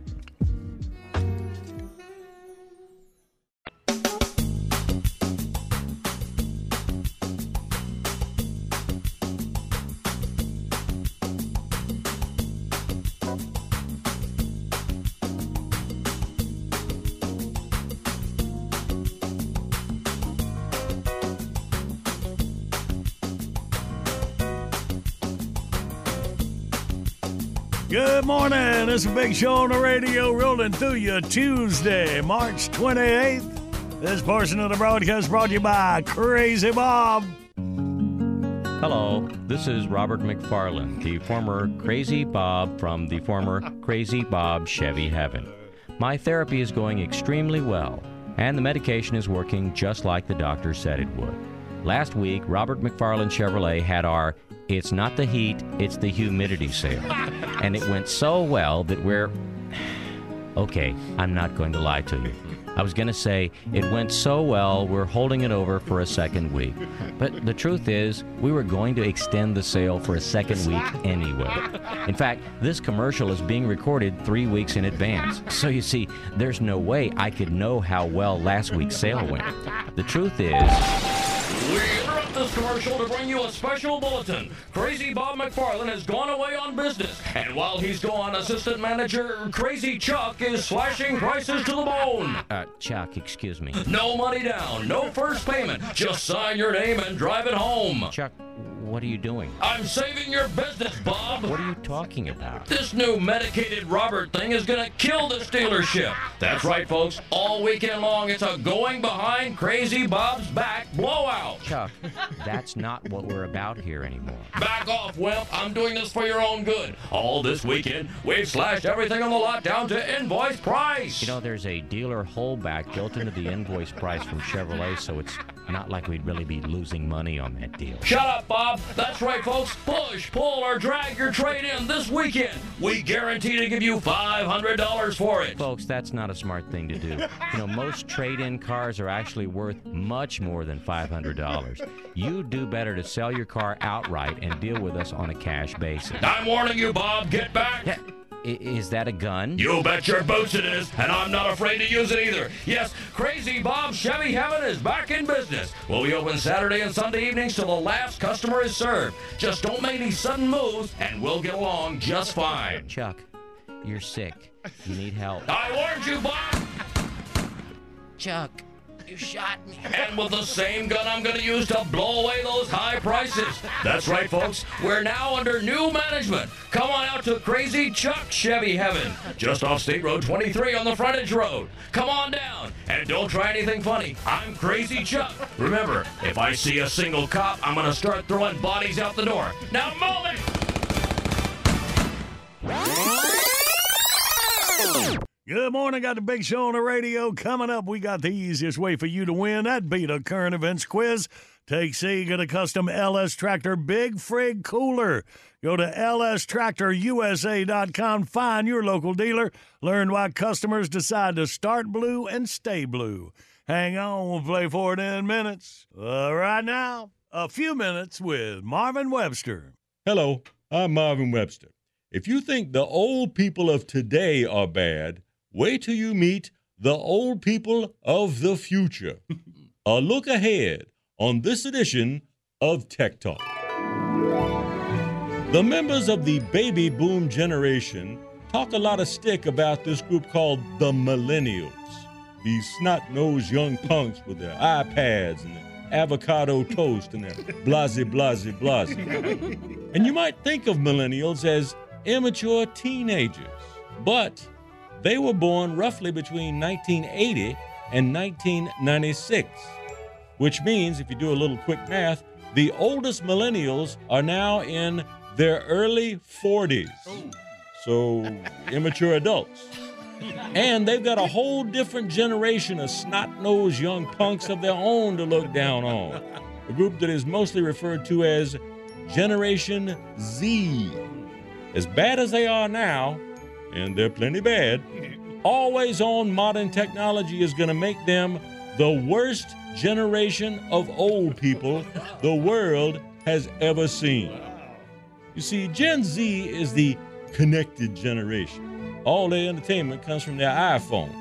A big show on the radio rolling through you Tuesday, March 28th. This portion of the broadcast brought to you by Crazy Bob. Hello, this is Robert McFarland, the former Crazy Bob from the former Crazy Bob Chevy Heaven. My therapy is going extremely well, and the medication is working just like the doctor said it would. Last week, Robert McFarland Chevrolet had our It's Not the Heat, It's the Humidity sale, and it went so well that we're. Okay, I'm not going to lie to you. I was going to say, it went so well, we're holding it over for a second week. But the truth is, we were going to extend the sale for a second week anyway. In fact, this commercial is being recorded three weeks in advance. So you see, there's no way I could know how well last week's sale went. The truth is, We interrupt this commercial to bring you a special bulletin. Crazy Bob McFarland has gone away on business, and while he's gone, assistant manager Crazy Chuck is slashing prices to the bone. uh, Chuck, excuse me. No money down, no first payment. Just sign your name and drive it home. Chuck, what are you doing? I'm saving your business, Bob. What are you talking about? This new medicated Robert thing is gonna kill this dealership. That's right, folks. All weekend long, it's a going behind Crazy Bob's back blowout. Chuck, that's not what we're about here anymore. Back off, Wimp. I'm doing this for your own good. All this weekend, we've slashed everything on the lot down to invoice price. You know, there's a dealer holdback built into the invoice price from Chevrolet, so it's not like we'd really be losing money on that deal. Shut up, Bob. That's right, folks. Push, pull, or drag your trade in this weekend. We guarantee to give you $500 for it. Folks, that's not a smart thing to do. You know, most trade in cars are actually worth much more than $500. You do better to sell your car outright and deal with us on a cash basis. I'm warning you, Bob. Get back. I- is that a gun? You bet your boots it is, and I'm not afraid to use it either. Yes, Crazy Bob Chevy Heaven is back in business. We'll be open Saturday and Sunday evenings till the last customer is served. Just don't make any sudden moves, and we'll get along just fine. Chuck, you're sick. You need help. I warned you, Bob! Chuck, you shot me. And with the same gun I'm going to use to blow away those high prices. That's right, folks. We're now under new management. Come on out to Crazy Chuck Chevy Heaven, just off State Road 23 on the frontage road. Come on down, and don't try anything funny. I'm Crazy Chuck. Remember, if I see a single cop, I'm going to start throwing bodies out the door. Now move it! Good morning. Got the big show on the radio. Coming up, we got the easiest way for you to win That'd be the current events quiz. Take C, get a custom LS Tractor Big Frig Cooler. Go to lstractorusa.com, find your local dealer, learn why customers decide to start blue and stay blue. Hang on, we'll play for it in minutes. Uh, right now, a few minutes with Marvin Webster. Hello, I'm Marvin Webster. If you think the old people of today are bad, wait till you meet the old people of the future. A look ahead on this edition of Tech Talk. The members of the baby boom generation talk a lot of stick about this group called the millennials. These snot nosed young punks with their iPads and their avocado toast and their blase, blase, blase. and you might think of millennials as immature teenagers, but they were born roughly between 1980 and 1996, which means, if you do a little quick math, the oldest millennials are now in their early 40s. So, immature adults. And they've got a whole different generation of snot nosed young punks of their own to look down on. A group that is mostly referred to as Generation Z. As bad as they are now, and they're plenty bad, always on modern technology is going to make them the worst generation of old people the world has ever seen. You see, Gen Z is the connected generation. All their entertainment comes from their iPhone.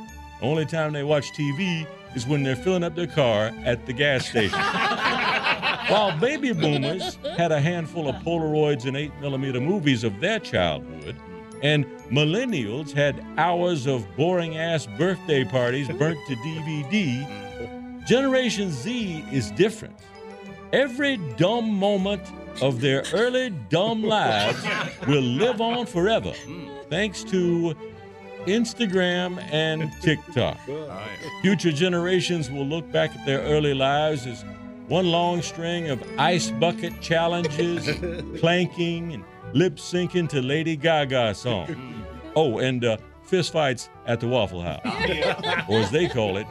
The Only time they watch TV is when they're filling up their car at the gas station. While baby boomers had a handful of Polaroids and 8mm movies of their childhood, and millennials had hours of boring ass birthday parties burnt to DVD, Generation Z is different. Every dumb moment of their early dumb lives will live on forever thanks to Instagram and TikTok. Future generations will look back at their early lives as one long string of ice bucket challenges, planking, and lip syncing to Lady Gaga songs. Oh, and uh, fistfights at the Waffle House, or as they call it,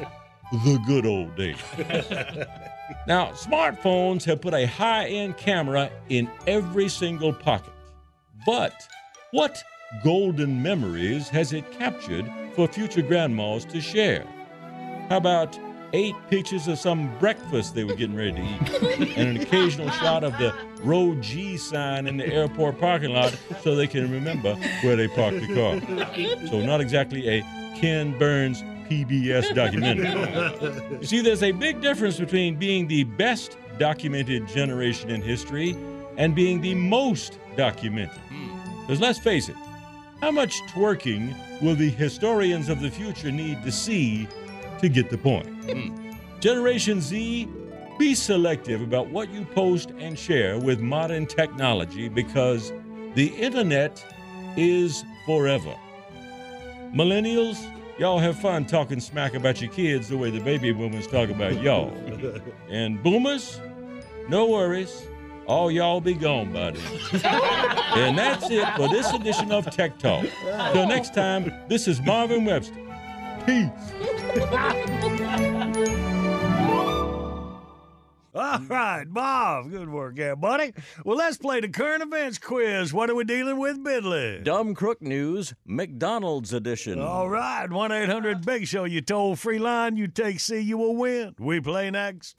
the good old days. Now, smartphones have put a high end camera in every single pocket. But what golden memories has it captured for future grandmas to share? How about eight pictures of some breakfast they were getting ready to eat, and an occasional shot of the Road G sign in the airport parking lot so they can remember where they parked the car. So, not exactly a Ken Burns PBS documentary. You see, there's a big difference between being the best documented generation in history and being the most documented. Because let's face it, how much twerking will the historians of the future need to see to get the point? Hmm. Generation Z, be selective about what you post and share with modern technology because the internet is forever. Millennials, y'all have fun talking smack about your kids the way the baby boomers talk about y'all. And boomers, no worries. All y'all be gone by then. and that's it for this edition of Tech Talk. Till next time, this is Marvin Webster. Peace. All mm. right, Bob. Good work, yeah, buddy. Well, let's play the current events quiz. What are we dealing with, Bidley? Dumb Crook News, McDonald's edition. All right, 1 800 Big Show, you toll free line. You take C, you will win. We play next.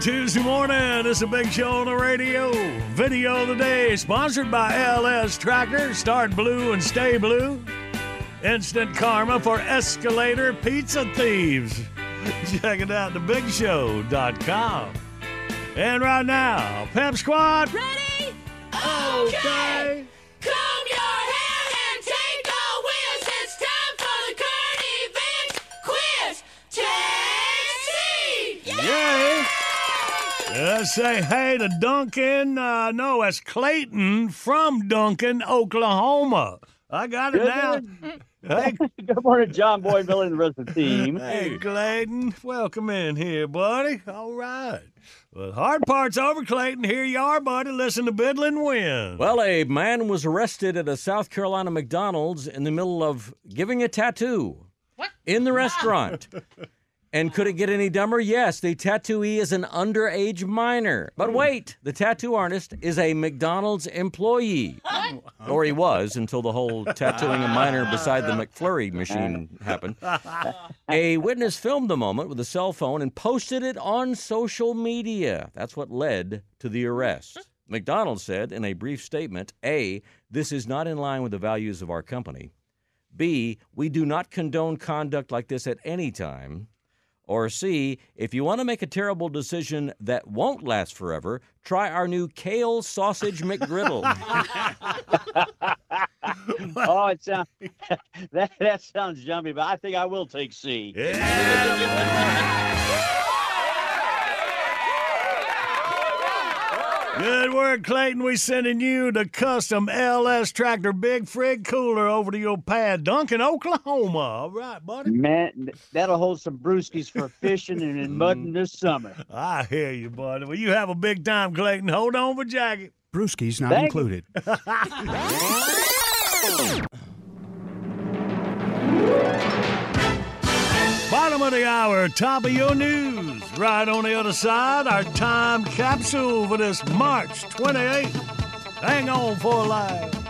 Good Tuesday morning. Is a big show on the radio. Video of the day sponsored by LS Tractor. Start blue and stay blue. Instant karma for escalator pizza thieves. Check it out at thebigshow.com. And right now, Pep Squad. Ready? Okay. Comb your hair and take a whiz. It's time for the current events quiz. Take C. Yay! Let's say hey to Duncan. Uh, no, that's Clayton from Duncan, Oklahoma. I got it Good now. Hey, Good morning, John Boy, Billy, and the rest of the team. hey, Clayton. Welcome in here, buddy. All right. Well, hard part's over, Clayton. Here you are, buddy. Listen to Bidlin win. Well, a man was arrested at a South Carolina McDonald's in the middle of giving a tattoo. What? In the restaurant. And could it get any dumber? Yes, the tattooee is an underage minor. But hmm. wait, the tattoo artist is a McDonald's employee. Or he was until the whole tattooing a minor beside the McFlurry machine happened. A witness filmed the moment with a cell phone and posted it on social media. That's what led to the arrest. McDonald's said in a brief statement A, this is not in line with the values of our company. B, we do not condone conduct like this at any time. Or C, if you want to make a terrible decision that won't last forever, try our new kale sausage McGriddle. oh, it sounds that that sounds jumpy, but I think I will take C. Good work, Clayton. We're sending you the custom LS Tractor Big Frig cooler over to your pad, Duncan, Oklahoma. All right, buddy. Man, that'll hold some brewskis for fishing and in mudding mm. this summer. I hear you, buddy. Well, you have a big time, Clayton. Hold on for jacket. Brewski's not Thank you. included. Bottom of the hour, top of your news. Right on the other side, our time capsule for this March 28th. Hang on for a live.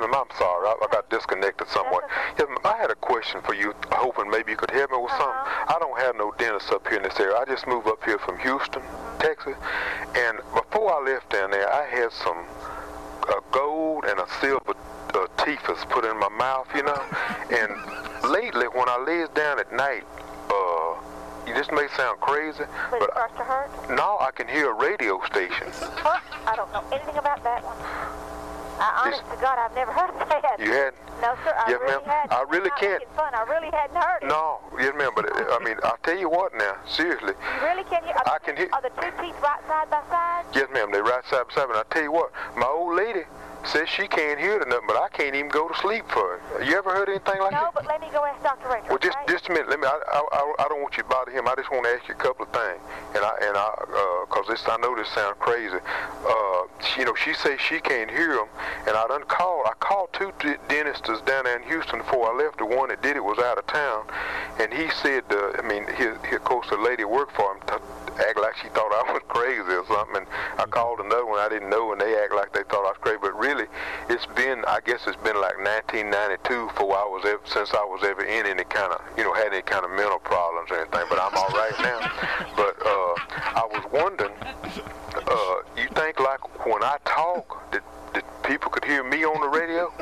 I'm sorry. I, I got disconnected somewhere. I had a question for you, hoping maybe you could help me with something. I don't have no dentist up here in this area. I just moved up here from Houston, Texas, and before I left down there, I had some uh, gold and a silver uh, teeth was put in my mouth, you know. and lately, when I lays down at night, uh, you this may sound crazy, But but it starts to hurt? now I can hear a radio station. What? I don't know anything about that one. I, honest to God, I've never heard of that. You hadn't? No, sir, I Yes, really hadn't. I really can't. fun. I really hadn't heard it. No, yes, ma'am. But I mean, I'll tell you what now. Seriously, You really can't hear? I can hear. Are the two teeth right side by side? Yes, ma'am. They're right side by side. And I tell you what, my old lady says she can't hear it nothing, but I can't even go to sleep for it. You ever heard anything like no, that? No, but let me go ask Dr. Rachel. Well, just okay? just a minute. Let me. I, I, I- I don't want you to bother him. I just want to ask you a couple of things, and I and I because this I know this sounds crazy. Uh, she- you know, she says she can't hear him, and I done called. I called two d- dentists down there in Houston before I left. The one that did it was out of town, and he said, uh, I mean, his, his, of course, the lady worked for him. Act like she thought I was crazy or something. And I called another one I didn't know, and they act like they thought I was crazy. But really, it's been, I guess it's been like 1992 before I was ever, since I was ever in any kind of, you know, had any kind of mental problems or anything. But I'm all right now. But uh, I was wondering, uh, you think like when I talk, that, that people could hear me on the radio?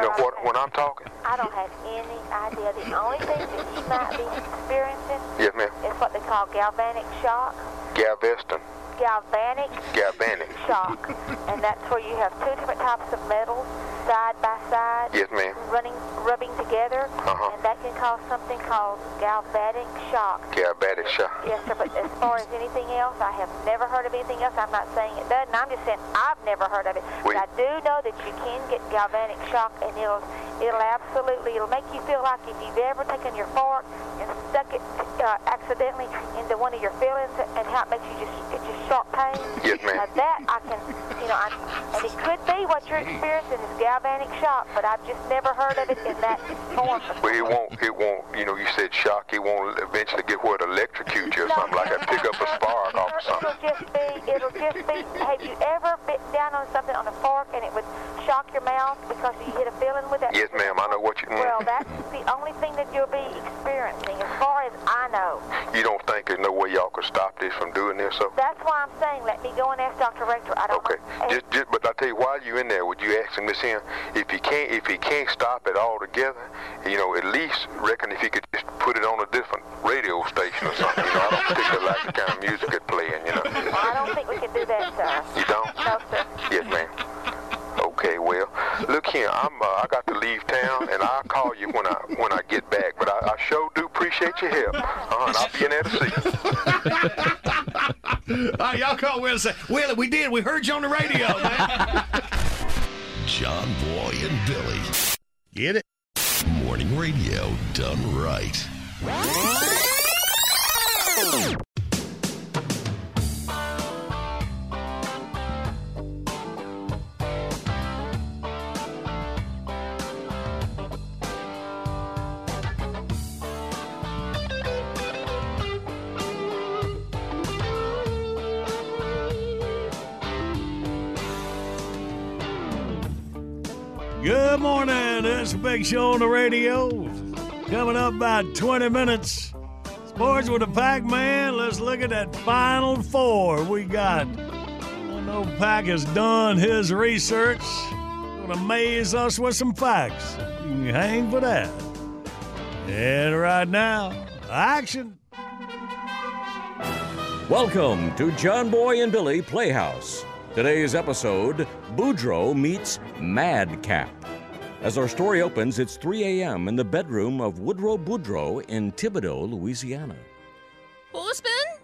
You know what? When I'm talking? I don't have any idea. The only thing that you might be experiencing Yes, ma'am. is what they call galvanic shock. Galveston. Galvanic Galvanic. shock. and that's where you have two different types of metals side by side Yes, ma'am. running, rubbing together. Uh-huh. And that can cause something called galvanic shock. Galvanic shock. Yes, sir. But as far as anything else, I have never heard of anything else. I'm not saying it doesn't. I'm just saying I've never heard of it. But I do know that you can get galvanic shock, and it'll it'll absolutely it'll make you feel like if you've ever taken your fork and stuck it uh, accidentally into one of your fillings, and how it makes you just get your sharp pain. Yes, ma'am. Now that I can, you know, I, and it could be what you're experiencing is galvanic shock, but I've just never heard of it in that form. Well, it won't, it won't, you know, you said shock, it won't eventually get where it electrocute you or something like that, pick up a spark off or something. It'll just be, it'll just be, have you ever bit down on something on a fork and it would shock your mouth because you hit a filling with that? Yes, ma'am, I know what you, mm. Well, that's the only thing that you'll be experiencing as far as I know. you don't think there's no way y'all could stop this from doing this, so? That's why I'm saying let me go and ask Dr. Rector. I don't. Okay, just, just, but I tell you, while you in there, would you ask him this in? If he can't, if he can't stop it altogether, you know, at least reckon if he could just put it on a different radio station or something. You know, I don't particularly like the kind of music it playing. You know, Well, I don't think we can do that, sir. you don't? No, sir. Yes, ma'am. Okay, well, look here, I'm uh, I got to leave town, and I'll call you when I when I get back. But I, I sure do appreciate your help. Uh, and I'll be in there to see you. All right, y'all call Will and say, Willie, we did. We heard you on the radio, man. John Boy and Billy. Get it? Morning radio done right. Good morning. It's a big show on the radio. Coming up about 20 minutes. Sports with a Pac Man. Let's look at that final four. We got. I know Pac has done his research. Gonna amaze us with some facts. You can hang for that. And right now, action. Welcome to John Boy and Billy Playhouse. Today's episode Boudreaux meets Madcap. As our story opens, it's 3 a.m. in the bedroom of Woodrow Boudreaux in Thibodaux, Louisiana. Who's been?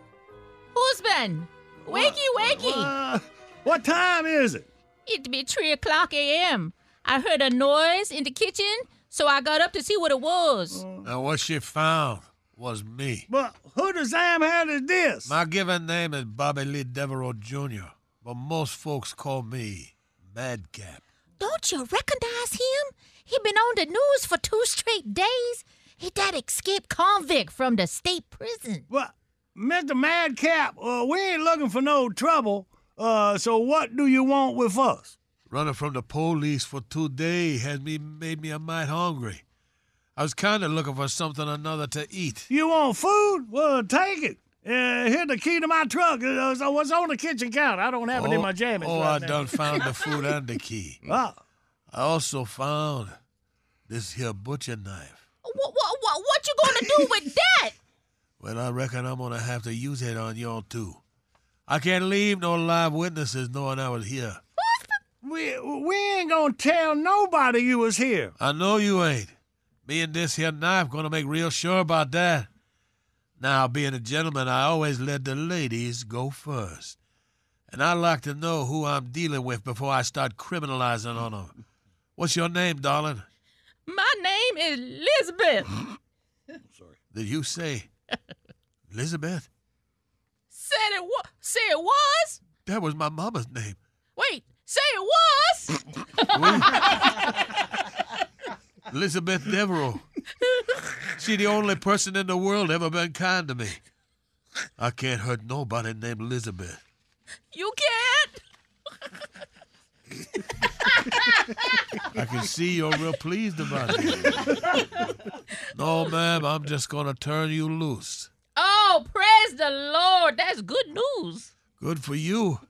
Who's been? Wakey, wakey! what time is it? It be 3 o'clock a.m. I heard a noise in the kitchen, so I got up to see what it was. Uh, and what she found was me. But who the Sam head is this? My given name is Bobby Lee Devereaux Jr., but most folks call me Madcap. Don't you recognize him? He been on the news for two straight days. He that escaped convict from the state prison. What? Mr. Madcap, uh, we ain't looking for no trouble. Uh, so what do you want with us? Running from the police for two days has me made me a mite hungry. I was kind of looking for something another to eat. You want food? Well, take it. Uh, here's the key to my truck. Uh, so what's on the kitchen counter? I don't have it in my jammies. Oh, right I now. done found the food and the key. Ah. I also found this here butcher knife. What, what, what, what you gonna do with that? Well, I reckon I'm gonna have to use it on y'all too. I can't leave no live witnesses knowing I was here. We, we ain't gonna tell nobody you was here. I know you ain't. Me and this here knife gonna make real sure about that. Now, being a gentleman, I always let the ladies go first. And I like to know who I'm dealing with before I start criminalizing on them. What's your name, darling? My name is Elizabeth. Sorry. Did you say Elizabeth? Said it was. Say it was. That was my mama's name. Wait. Say it was. Elizabeth Devereaux. She the only person in the world ever been kind to me. I can't hurt nobody named Elizabeth. you can't. I can see you're real pleased about it. No, ma'am, I'm just gonna turn you loose. Oh, praise the Lord. That's good news. Good for you.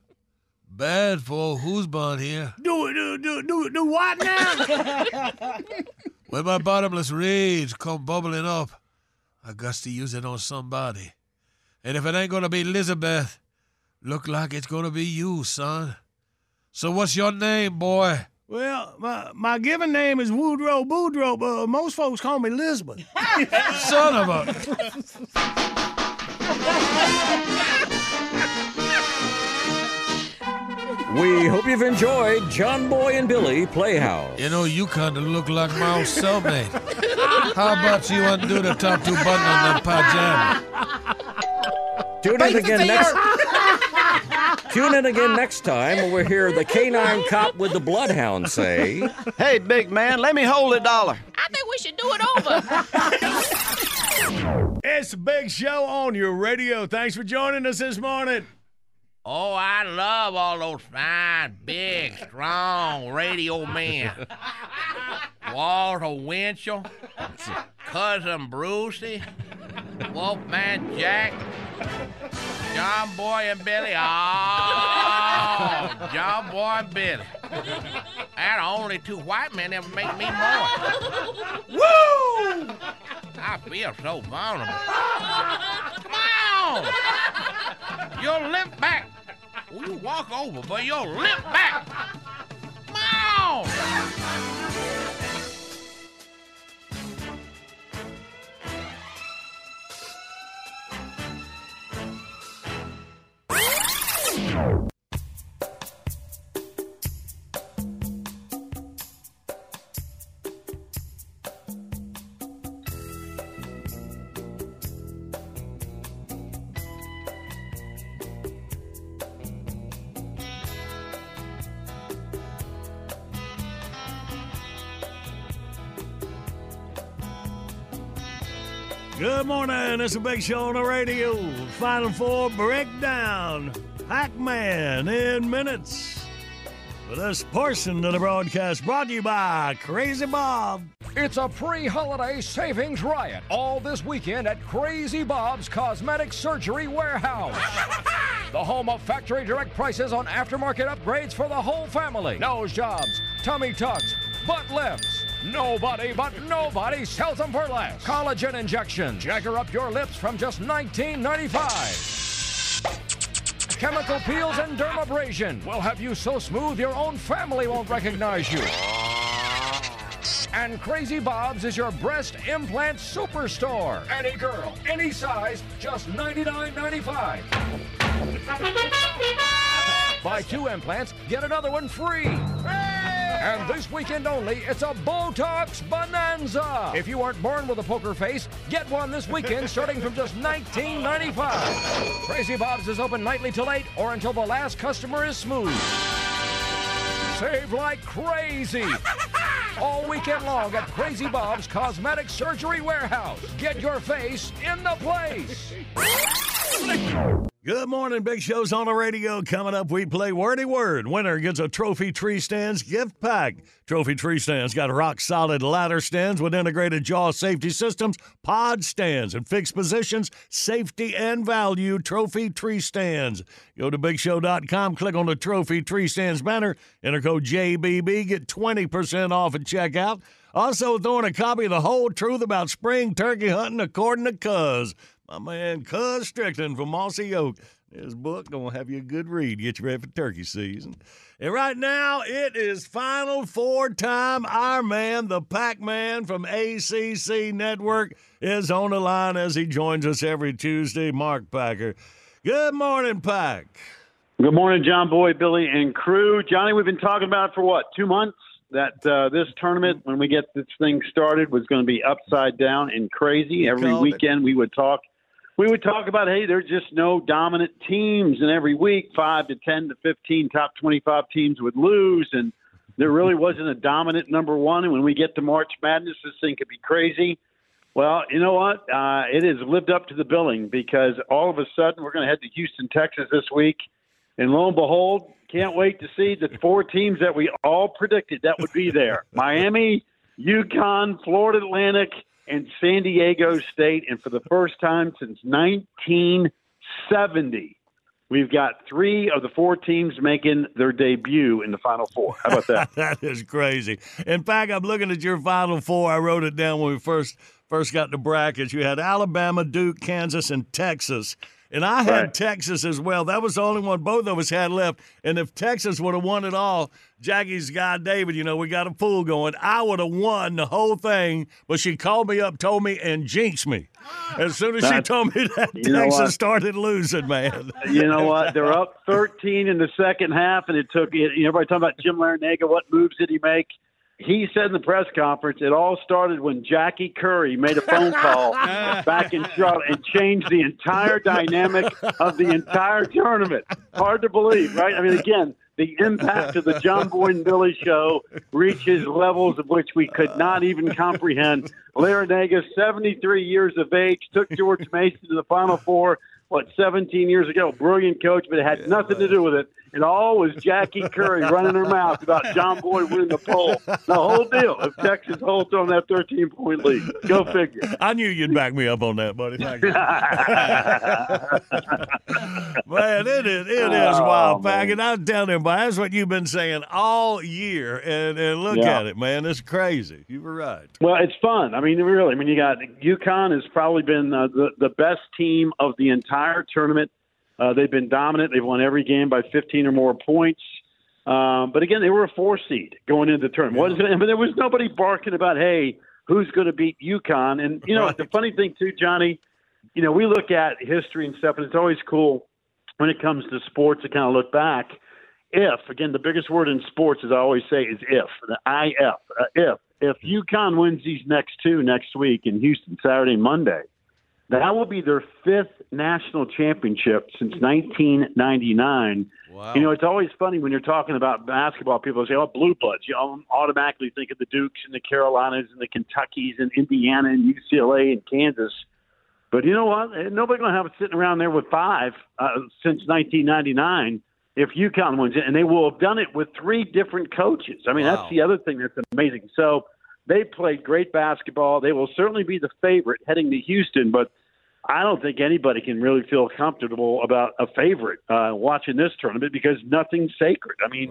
Bad for who's born here. Do do do do do what now? When my bottomless rage come bubbling up, I got to use it on somebody. And if it ain't gonna be Elizabeth, look like it's gonna be you, son. So what's your name, boy? well, my my given name is Woodrow Boudreaux, but most folks call me Lisbon. Son of a. We hope you've enjoyed John Boy and Billy Playhouse. You know, you kind of look like my old cellmate. How about you undo the top two button on that pajama? Tune in again next. Tune in again next time when we hear the canine cop with the bloodhound say. Hey, big man, let me hold a dollar. I think we should do it over. It's a big show on your radio. Thanks for joining us this morning. Oh, I love all those fine, big, strong radio men. Walter Winchell, Cousin Brucey, Wolfman Jack, John Boy and Billy. Oh, John Boy and Billy. And only two white men ever make me more. Woo! I feel so vulnerable. Come on! You'll limp back. Well, you walk over, but you'll limp back. Come on! Good morning. It's a big show on the radio. Final four breakdown. Pac-Man in minutes. For this portion of the broadcast brought to you by Crazy Bob. It's a pre-holiday savings riot all this weekend at Crazy Bob's Cosmetic Surgery Warehouse. the home of factory direct prices on aftermarket upgrades for the whole family. Nose jobs, tummy tucks, butt lifts. Nobody but nobody sells them for less. Collagen injections. Jagger up your lips from just $19.95. Chemical peels and dermabrasion will have you so smooth your own family won't recognize you. And Crazy Bob's is your breast implant superstore. Any girl, any size, just $99.95. Buy two implants, get another one free. And this weekend only, it's a Botox Bonanza. If you aren't born with a poker face, get one this weekend starting from just $19.95. Crazy Bob's is open nightly till 8 or until the last customer is smooth. Save like crazy. All weekend long at Crazy Bob's Cosmetic Surgery Warehouse. Get your face in the place. Good morning, Big Show's on the radio. Coming up, we play Wordy Word. Winner gets a Trophy Tree Stands gift pack. Trophy Tree Stands got rock solid ladder stands with integrated jaw safety systems, pod stands, and fixed positions, safety and value. Trophy Tree Stands. Go to BigShow.com, click on the Trophy Tree Stands banner, enter code JBB, get 20% off at checkout. Also, throwing a copy of The Whole Truth About Spring Turkey Hunting according to Cuz. My man Cuz Strickland from Mossy Oak. His book gonna have you a good read. Get you ready for turkey season. And right now it is Final Four time. Our man, the Pac Man from ACC Network, is on the line as he joins us every Tuesday. Mark Packer. Good morning, Pack. Good morning, John Boy, Billy, and crew. Johnny, we've been talking about it for what two months that uh, this tournament, when we get this thing started, was going to be upside down and crazy. Every called it. weekend, we would talk. We would talk about, hey, there's just no dominant teams, and every week, five to ten to fifteen top twenty-five teams would lose, and there really wasn't a dominant number one. And when we get to March Madness, this thing could be crazy. Well, you know what? Uh, it has lived up to the billing because all of a sudden we're going to head to Houston, Texas this week. And lo and behold, can't wait to see the four teams that we all predicted that would be there Miami, UConn, Florida Atlantic, and San Diego State. And for the first time since 1970, we've got three of the four teams making their debut in the Final Four. How about that? that is crazy. In fact, I'm looking at your Final Four. I wrote it down when we first first got the brackets. You had Alabama, Duke, Kansas, and Texas. And I had Right. Texas as well. That was the only one both of us had left. And if Texas would have won it all, Jackie's guy David, you know, we got a pool going. I would have won the whole thing. But she called me up, told me, and jinxed me. As soon as she told me that, Texas started losing, man. you know what? They're up 13 in the second half, and it took you know, everybody talking about Jim Larrañaga. What moves did he make? He said in the press conference, it all started when Jackie Curry made a phone call back in Charlotte and changed the entire dynamic of the entire tournament. Hard to believe, right? I mean, again, the impact of the John Boy and Billy show reaches levels of which we could not even comprehend. Larrañaga, 73 years of age, took George Mason to the Final Four, what, 17 years ago. Brilliant coach, but it had nothing to do with it. It all was Jackie Curry running her mouth about John Boyd winning the poll. The whole deal. If Texas holds on that 13 point lead, go figure. I knew you'd back me up on that, buddy. Thank you. man, it is it is Oh, wild, man. Pack. And I'm telling you, but that's what you've been saying all year. And and look Yeah. at it, man. It's crazy. You were right. Well, it's fun. I mean, really. I mean, you got UConn has probably been uh, the the best team of the entire tournament. Uh, they've been dominant. They've won every game by 15 or more points. Um, but again, they were a four seed going into the tournament. What is it? But there was nobody barking about, hey, who's going to beat UConn? And you know, the funny thing too, Johnny. You know, we look at history and stuff, and it's always cool when it comes to sports to kind of look back. If again, the biggest word in sports, as I always say, is if. The IF. Uh, if if UConn wins these next two next week in Houston, Saturday, and Monday, that will be their fifth national championship since 1999. Wow. You know, it's always funny when you're talking about basketball. People say, "Oh, blue bloods." You automatically think of the Dukes and the Carolinas and the Kentuckys and Indiana and UCLA and Kansas. But you know what? Eh, Nobody's going to have it sitting around there with five uh, since 1999 if UConn wins it, and they will have done it with three different coaches. I mean, Wow. that's the other thing that's amazing. So they played great basketball. They will certainly be the favorite heading to Houston, but I don't think anybody can really feel comfortable about a favorite uh, watching this tournament because nothing's sacred. I mean,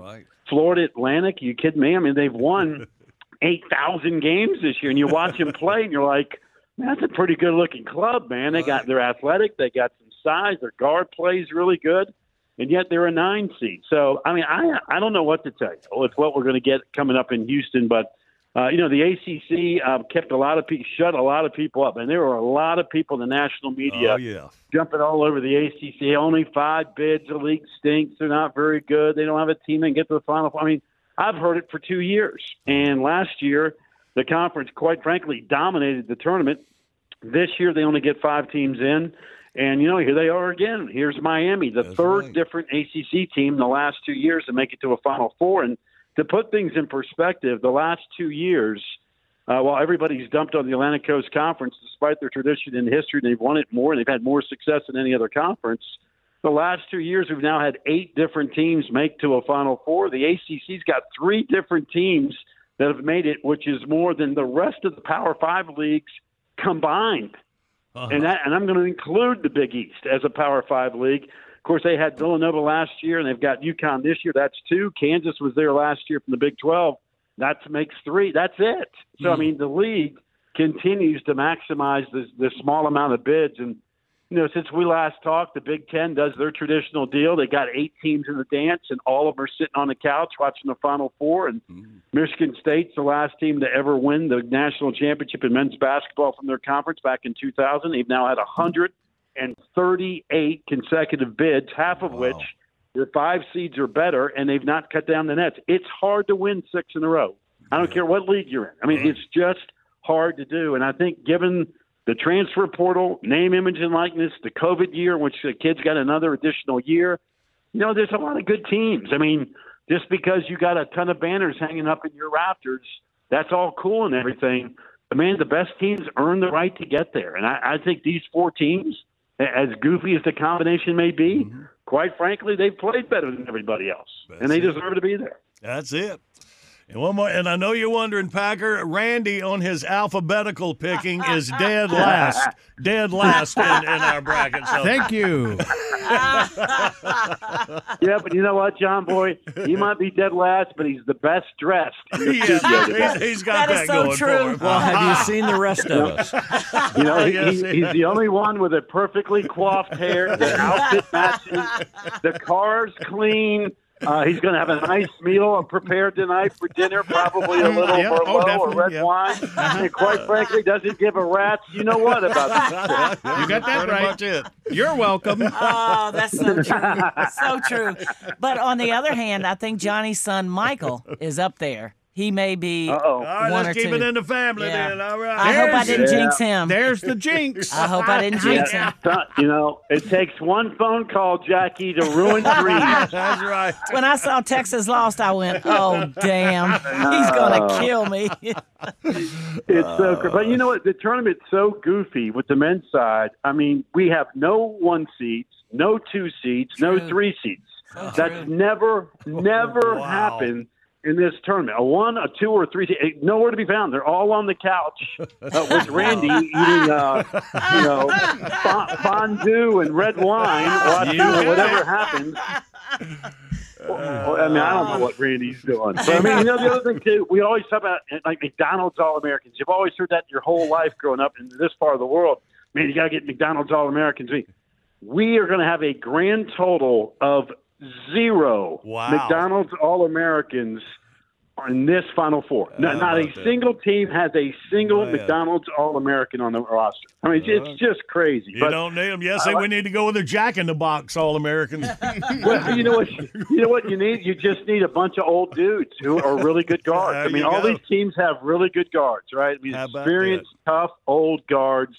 Florida Atlantic, you kidding me? I mean, they've won 8,000 games this year, and you watch them play, and you're like, man, that's a pretty good looking club, man. They got they're athletic, they got some size, their guard plays really good, and yet they're a nine seed. So, I mean, I I don't know what to tell you. It's what we're going to get coming up in Houston, but. Uh, you know, the ACC uh, kept a lot of people, shut a lot of people up, and there were a lot of people in the national media Oh yeah. jumping all over the ACC. Only five bids. The league stinks. They're not very good. They don't have a team that can get to the final. I mean, I've heard it for two years. And last year, the conference, quite frankly, dominated the tournament. This year, they only get five teams in. And, you know, here they are again. Here's Miami, the third different ACC team in the last two years to make it to a Final Four. And to put things in perspective, the last two years, uh, while everybody's dumped on the Atlantic Coast Conference, despite their tradition and history, they've won it more and they've had more success than any other conference. the last two years, we've now had eight different teams make to a Final Four. The ACC's got three different teams that have made it, which is more than the rest of the Power Five leagues combined. Uh-huh. And that, and I'm going to include the Big East as a Power Five league. Of course, they had Villanova last year, and they've got UConn this year. That's two. Kansas was there last year from the Big 12. That makes three. That's it. So, I hmm. mean, the league continues to maximize the, the small amount of bids. And, you know, since we last talked, the Big Ten does their traditional deal. They got eight teams in the dance, and all of them are sitting on the couch watching the Final Four. And hmm. Michigan State's the last team to ever win the national championship in men's basketball from their conference back in 2000. They've now had 138 consecutive bids, half of which their five seeds are better, and they've not cut down the nets. It's hard to win six in a row. I don't care what league you're in. I mean, mm-hmm. it's just hard to do. And I think given the transfer portal, name, image, and likeness, the COVID year, which the kids got another additional year, you know, there's a lot of good teams. I mean, just because you got a ton of banners hanging up in your rafters, that's all cool and everything. But man, the best teams earn the right to get there. And I, I think these four teams, as goofy as the combination may be, mm-hmm. quite frankly, they've played better than everybody else. and they it. deserve to be there. That's it. And one more, and I know you're wondering, Packer. Randy on his alphabetical picking is dead last, dead last in, in our bracket. So Thank you. yeah, but you know what, John Boy? He might be dead last, but he's the best dressed. in the Yeah, studio he's- he's got That is that so going for true. him. Well, have you seen the rest of us? You know, he, Yes, he- he he's the only one with a perfectly coiffed hair. The outfit matches. The car's clean. Uh, he's going to have a nice meal prepared tonight for dinner, probably a mm, little Yeah, oh, Merlot or red yeah. wine. Uh-huh. And quite uh, frankly, doesn't give a rat's you know what about this. You got that right. You're welcome. Oh, that's so true. so true. But on the other hand, I think Johnny's son Michael is up there. He may be Uh-oh. All right, one let's or keep two. it in the family Yeah. then. All right. I hope I didn't jinx him. There's the jinx. I hope I didn't jinx Yeah, him. you know, it takes one phone call, Jackie, to ruin dreams. That's right. When I saw Texas lost, I went, "Oh damn, he's gonna Oh. kill me." It's so great. But you know what? The tournament's so goofy with the men's side. I mean, we have no one seats, no two seats, no three seats. That's never, never happened in this tournament. A one, a two, or a three, seat, nowhere to be found. They're all on the couch uh, with Randy eating, uh, you know, fondue and red wine, watching whatever happens. Well, I mean, I don't know what Randy's doing. But I mean, you know, the other thing too, we always talk about like McDonald's All Americans. You've always heard that your whole life growing up in this part of the world. Man, you got to get McDonald's All Americans. We are going to have a grand total of zero Wow. McDonald's All Americans in this Final Four. No, not a that? single team has a single oh, Man. McDonald's All American on the roster. I mean, it's, it's just crazy. You but don't need them. Yes, say we need to go with the Jack in the Box All Americans. well, you know what? You know what you need? You just need a bunch of old dudes who are really good guards. I mean, all go. these teams have really good guards, right? I mean, experienced, tough, old guards.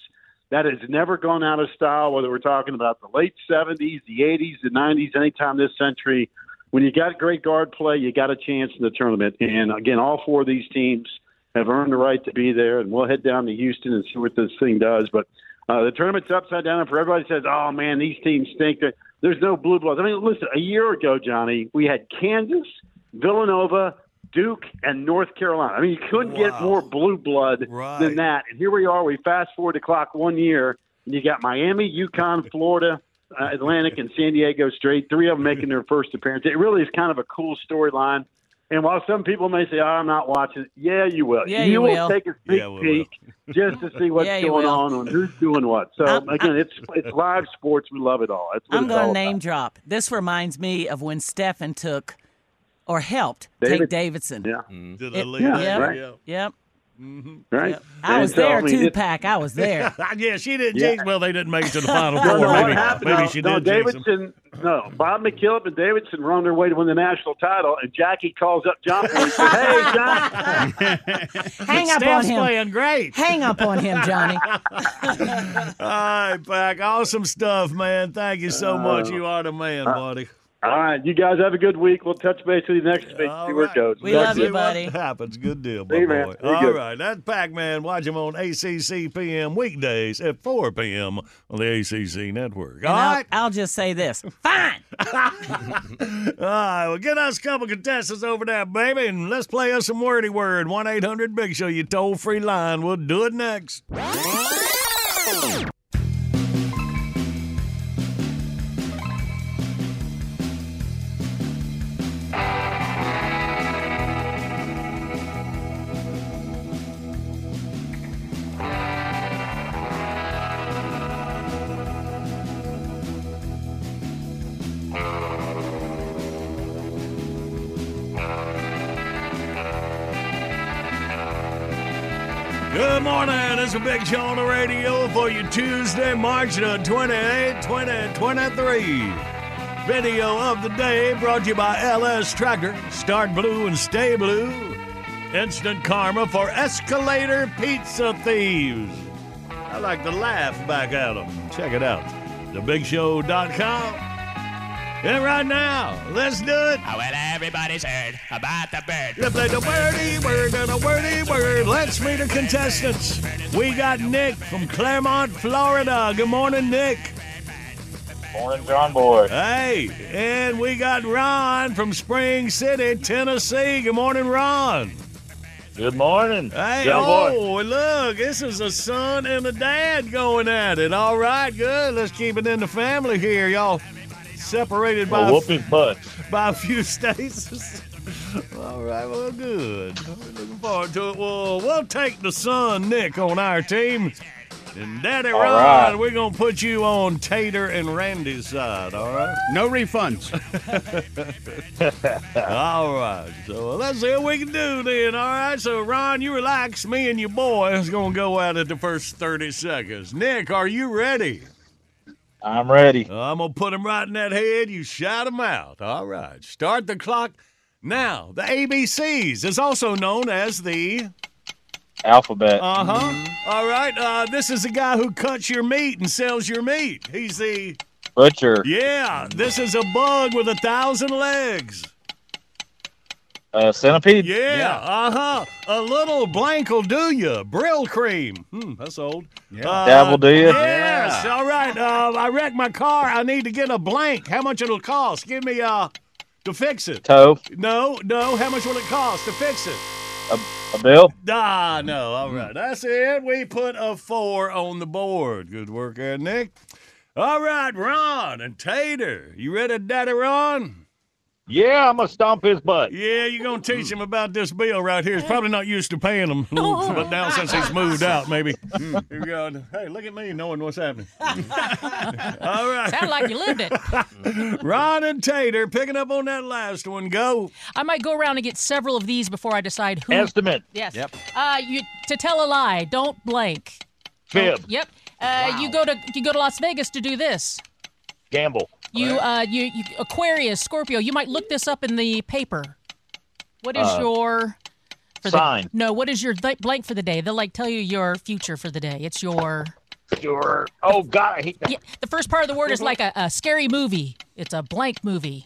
That has never gone out of style. Whether we're talking about the late '70s, the '80s, the '90s, anytime this century, when you got great guard play, you got a chance in the tournament. And again, all four of these teams have earned the right to be there. And we'll head down to Houston and see what this thing does. But uh, the tournament's upside down. And for everybody says, "Oh man, these teams stink," there's no blue bloods. I mean, listen, a year ago, Johnny, we had Kansas, Villanova, Duke, and North Carolina. I mean, you couldn't get more blue blood Right. than that. And here we are. We fast forward the clock one year, and you got Miami, UConn, Florida, uh, Atlantic, and San Diego Straight. Three of them making their first appearance. It really is kind of a cool storyline. And while some people may say, "Oh, I'm not watching," yeah, you will. Yeah, you will will. take a sneak Yeah, we peek just to see what's Yeah, going on and who's doing what. So I'm- again, it's it's live sports. We love it all. That's what I'm going all to about. name drop. This reminds me of when Stefan took or helped David- take Davidson. Yeah. Mm-hmm. To the It- league. Yeah, Yep. right. Yeah. Yep. Mm-hmm. Right. I was so, there I mean, too, Pack. I was there. yeah, she didn't Yeah. jinx. Well, they didn't make it to the final four. no, what maybe happened, maybe no, she no, did. Davidson, no, Bob McKillop and Davidson were on their way to win the national title, and Jackie calls up John and says, "Hey, John, Hang up on Steph's him. playing great. Hang up on him, Johnny. All right, Pack. Awesome stuff, man. Thank you so uh, much. You are the man, uh, buddy. All right, you guys have a good week. We'll touch base with you next week. see where it goes. Let's see what happens. Good deal, my See you, boy. man. All good. right, that's Pac-Man. Watch him on ACC PM weekdays at 4 p.m. on the ACC network. And All I'll. I'll just say this. Fine. All right, well, get us a couple contestants over there, baby, and let's play us some wordy word. 1 800 Big Show, you toll free line. We'll do it next. It's a big show on the radio for you Tuesday, March the 28th, 2023. Video of the day brought to you by LS Tractor. Start blue and stay blue. Instant karma for escalator pizza thieves. I like to laugh back at them. Check it out. TheBigShow.com. And right now, let's do it. Oh, well, everybody's heard about the bird. Let's play the wordy word and a wordy word. Let's meet the contestants. We got Nick from Clermont, Florida. Good morning, Nick. Morning, John Boy. Hey, and we got Ron from Spring City, Tennessee. Good morning, Ron. Good morning, Hey, John oh, Boy. oh, look, this is a son and a dad going at it. All right, good. Let's keep it in the family here. Y'all separated by, Well, whoop his butt. by a few states. All right, well, good. Looking forward to it. Well, we'll take the son, Nick, on our team. And Daddy All Ron, right. we're going to put you on Tater and Randy's side, all right? No refunds. all right. So let's see what we can do then. All right. So, Ron, you relax. Me and your boy is going to go out at it the first 30 seconds. Nick, are you ready? I'm ready. I'm going to put him right in that head. You shout him out. All right. Start the clock now. The ABCs is also known as the. Alphabet. Uh huh. All right. Uh, this is the guy who cuts your meat and sells your meat. He's the. Butcher. Yeah. This is a bug with a thousand legs. Uh, centipede. Yeah, uh huh. A little blank will do you. Brylcreem. Hmm, that's old. Yeah. Dab will do ya? Yes. All right. Uh, I wrecked my car. I need to get a blank. How much it'll cost? Give me uh to fix it. Toe. No, no. How much will it cost to fix it? A, a bill. Ah, no. All right. That's it. We put a four on the board. Good work there, Nick. All right, Ron and Tater. You ready, Daddy Ron? Yeah, I'm gonna stomp his butt. Yeah, you're gonna teach him about this bill right here. He's probably not used to paying them, but now since he's moved out, maybe. Here we go. Hey, look at me knowing what's happening. All right. Sound like you lived it. Ron and Tater picking up on that last one. Go. I might go around and get several of these before I decide who. Estimate. Yes. Yep. Uh, you to tell a lie. Don't blank. Fib. Yep. Uh, You go to you go to Las Vegas to do this. Gamble. You uh you, you Aquarius Scorpio. You might look this up in the paper. What is Uh, your for sign. The, no, what is your th- blank for the day? They'll like tell you your future for the day. It's your. Your. Oh God, I hate that. Yeah, the first part of the word is like a, a scary movie. It's a blank movie.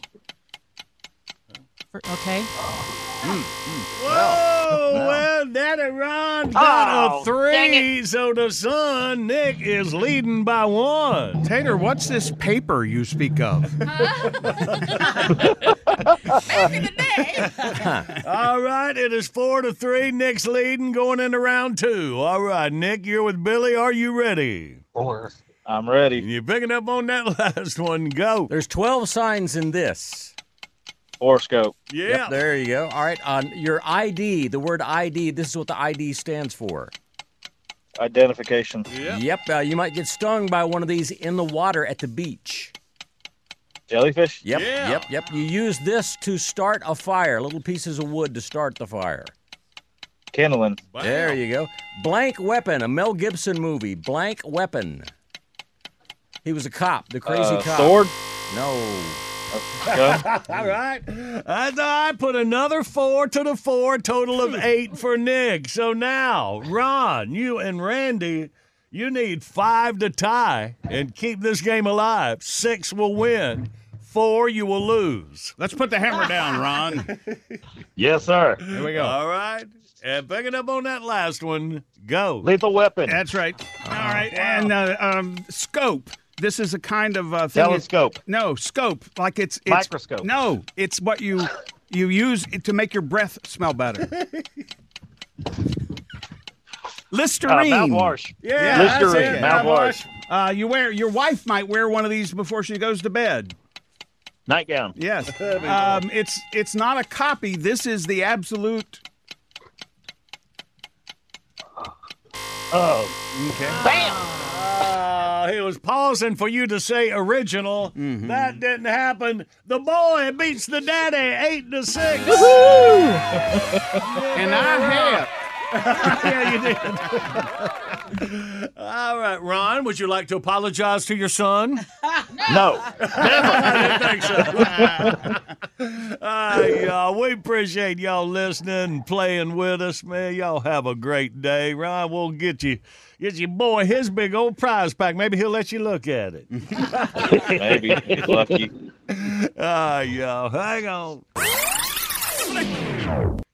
For- okay. Whoa, well, Daddy Ron got Oh, a three, so the son, Nick, is leading by one. Tater, what's this paper you speak of? All right, it is four to three. Nick's leading going into round two. All right, Nick, you're with Billy. Are you ready? Four. I'm ready. You're picking up on that last one. Go. There's 12 signs in this. Horoscope. Yeah. Yep, there you go. All right, on your ID, the word ID, this is what the ID stands for. Identification. Yep, uh, you might get stung by one of these in the water at the beach. Jellyfish. Yep, Yeah. yep, yep. You use this to start a fire, little pieces of wood to start the fire. Kindling. There you go. Blank Weapon, a Mel Gibson movie. Blank Weapon. He was a cop, the crazy Uh, cop. sword? No. All right. And I put another four to the four, total of eight for Nick. So now, Ron, you and Randy, you need five to tie and keep this game alive. Six will win. four, you will lose. Let's put the hammer down, Ron. Yes, sir. Here we go. All right. And picking up on that last one, go. Lethal weapon. That's right. All right. And uh, um, scope. This is a kind of uh, thing. Telescope. No, scope. Like it's, it's Microscope. No, it's what you you use to make your breath smell better. Listerine. Uh, mouthwash. Yeah, Listerine, that's it. mouthwash. Uh, you wear your wife might wear one of these before she goes to bed. Nightgown. Yes. Um, it's it's not a copy. This is the absolute. Oh. Okay. Bam! Uh, he was pausing for you to say original. Mm-hmm. That didn't happen. The boy beats the daddy eight to six. And I have. yeah, you did. All right, Ron, would you like to apologize to your son? No. I didn't think so. Ah, y'all, we appreciate y'all listening and playing with us, man. Y'all have a great day. Ron, we'll get you get your boy his big old prize pack. Maybe he'll let you look at it. Maybe. He's lucky. Ah, y'all, hang on.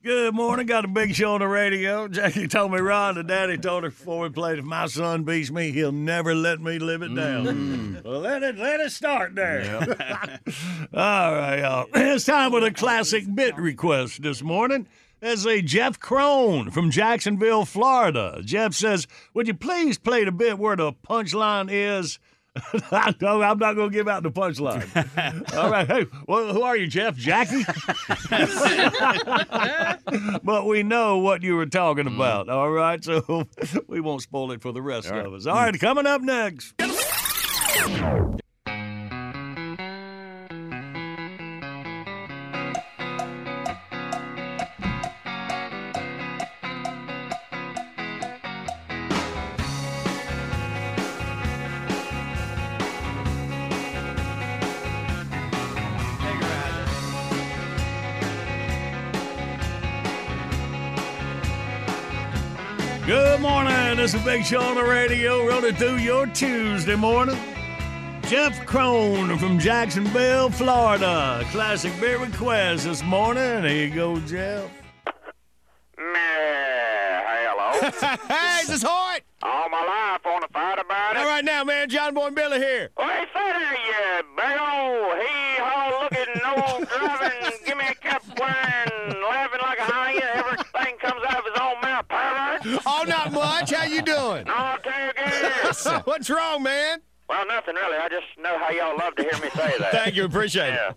Good morning. Got a big show on the radio. Jackie told me Ron, the daddy told her before we played, if my son beats me, he'll never let me live it down. Well, let it let it start there. All right, y'all. It's time for the classic bit request this morning. There's a Jeff Crone from Jacksonville, Florida. Jeff says, Would you please play the bit where the punchline is? I know I'm not going to give out the punchline. All right. Hey, well, who are you, Jeff? Jackie? but we know what you were talking mm-hmm. about. All right. So we won't spoil it for the rest of us. All right. Coming up next. This is Big Show on the radio, running through your Tuesday morning. Jeff Crone from Jacksonville, Florida. Classic beer request this morning. Here you go, Jeff. Hello. hey, this is this Hoyt? All my life on to fight about it. All right now, man. John Boy and Billy here. Hey, there, you big old hee-haw looking, no driving, give me a cap wearing, laughing like a hyena. Everything comes out of his own mouth, pervert. Oh, not much. How you doing? No, tear gas. What's wrong, man? well, nothing really. I just know how y'all love to hear me say that. Thank you. Appreciate Yeah. it.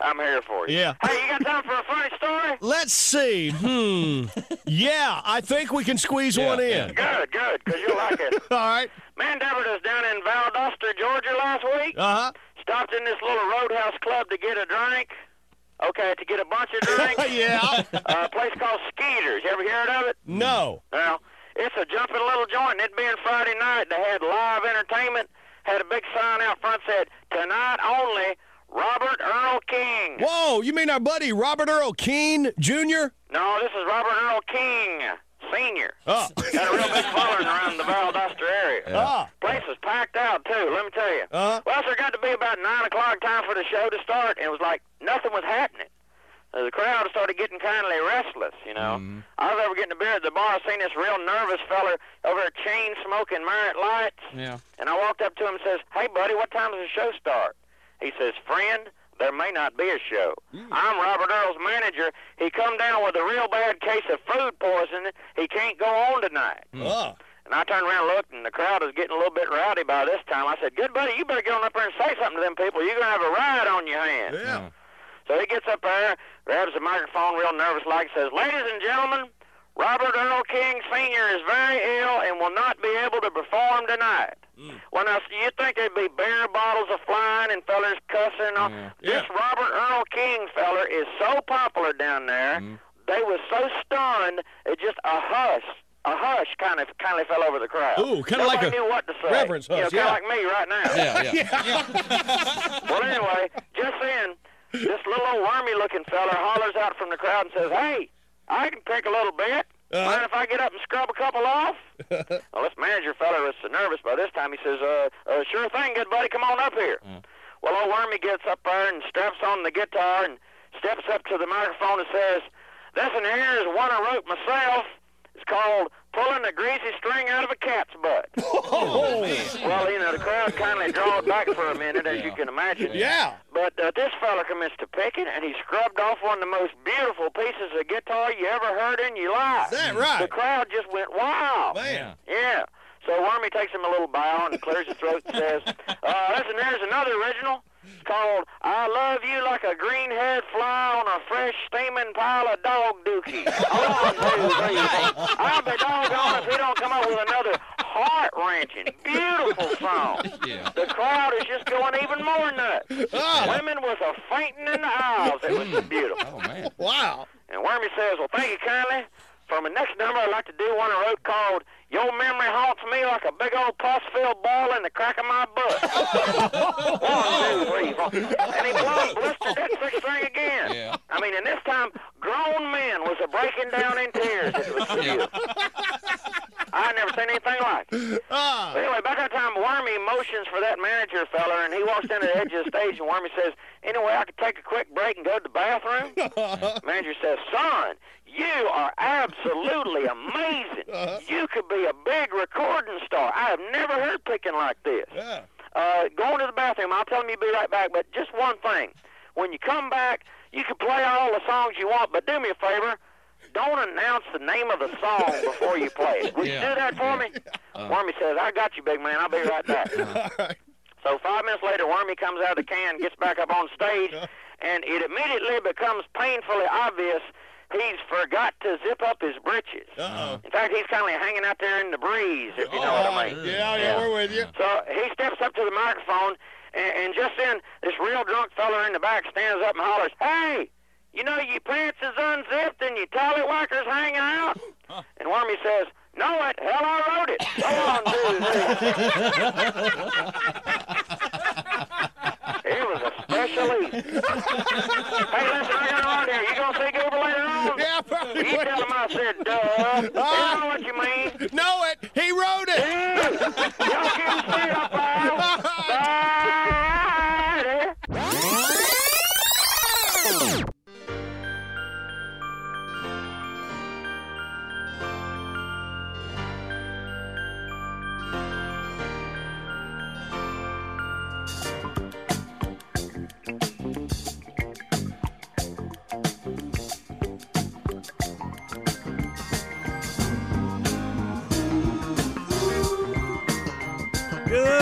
I'm here for you. Yeah. Hey, you got time for a funny story? Let's see. Hmm. Yeah, I think we can squeeze one in. Good, good, because you'll like it. All right. Man, Deborah was down in Valdosta, Georgia last week. Uh huh. Stopped in this little roadhouse club to get a drink. Okay, to get a bunch of drinks. Yeah. Uh, a place called Skeeters. You ever heard of it? No. Well, it's a jumping little joint. It being Friday night, they had live entertainment. Had a big sign out front said, "Tonight only, Robert Earl King." Whoa, you mean our buddy Robert Earl Keen Jr.? No, this is Robert Earl King Senior. Oh. Got a real big following around the Valdosta area. Ah. Place was packed out too. Let me tell you. Uh-huh. Well, so it got to be about nine o'clock time for the show to start, and it was like nothing was happening. Uh, the crowd started getting kindly restless, you know. Mm-hmm. I was over getting a beer at the bar, seen this real nervous feller over a chain smoking Merit Lights, Yeah. and I walked up to him and says, "Hey, buddy, what time does the show start?" He says, "Friend, there may not be a show. I'm Robert Earl's manager. He come down with a real bad case of food poisoning. He can't go on tonight." Oh. And I turned around and looked, and the crowd was getting a little bit rowdy by this time. I said, "Good buddy, you better get on up there and say something to them people. You're gonna have a riot on your hands." Yeah. So he gets up there, grabs the microphone real nervous like, says, Ladies and gentlemen, Robert Earl King Sr. is very ill and will not be able to perform tonight. Mm. Well, now, so you think there'd be beer bottles a flying and fellers cussing? On? This Robert Earl King feller is so popular down there, mm-hmm. they was so stunned, it just a hush. A hush kind of kind of fell over the crowd. Ooh, kinda like Nobody a knew what to say. reverence You know, hush, kind yeah. of like me right now. Yeah, yeah. well, anyway, just then, this little old wormy-looking fella hollers out from the crowd and says, "Hey, I can pick a little bit. Uh-huh. Mind if I get up and scrub a couple off?" well, this manager fella was so nervous by this time. He says, "Uh, uh sure thing, good buddy. Come on up here." Well, old Wormy gets up there and straps on the guitar and steps up to the microphone and says, "This one here is one I wrote myself. It's called Pulling a Greasy String Out of a Cat's Butt." Oh, Well, you know, the crowd kindly drawed back for a minute, as you can imagine. Yeah. But uh, this fella commenced to picking, and he scrubbed off one of the most beautiful pieces of guitar you ever heard in your life. Is that right? The crowd just went wow. Man. Yeah. So Wormy takes him a little bow and clears his throat and says, uh, listen, there's another original. It's called I Love You Like a Green-Haired Fly on a Fresh Steaming Pile of Dog Dookie. One, two, three, four. I'll be doggone if he don't come up with another heart-wrenching, beautiful song. Yeah. The crowd is just going even more nuts. Ah. Women with a fainting in the aisles. It was beautiful. Oh, man. Wow. And Wormy says, well, thank you kindly. For my next number, I'd like to do one I wrote called Your Memory Haunts Me Like a Big Old Pus-Filled Ball in the Crack of My Butt. one, two, three, four. And he blows, blistered that six string again. Yeah. I mean, and this time, grown men was a breaking down in tears. It was beautiful. I never seen anything like it. Ah. But anyway, back on time, Wormy motions for that manager fella, and he walks down to the edge of the stage, and Wormy says, anyway, I could take a quick break and go to the bathroom? manager says, son, you are absolutely amazing. Uh-huh. You could be a big recording star. I have never heard picking like this. Yeah. Uh, going to the bathroom, I'll tell him you'll be right back, but just one thing. When you come back, you can play all the songs you want, but do me a favor. Don't announce the name of the song before you play it. Would you do that for me? Uh-huh. Wormy says, I got you, big man. I'll be right back. So five minutes later, Wormy comes out of the can, gets back up on stage, uh-huh. and it immediately becomes painfully obvious he's forgot to zip up his britches. Uh-oh. In fact, he's kind of hanging out there in the breeze, if you know what I oh, mean. Yeah, yeah, we're with you. So he steps up to the microphone, and, and just then, this real drunk fella in the back stands up and hollers, Hey, you know your pants is unzipped and your tallywhackers hanging out? And Wormy says, Know it. Hell, I wrote it. Go on, dude. It was a special hey, listen, I got run here. You gonna see Goober Yeah, probably. You tell him I said, duh. Ah. You know what you mean. Know it. He wrote it. Y'all keep him straight up. Bye.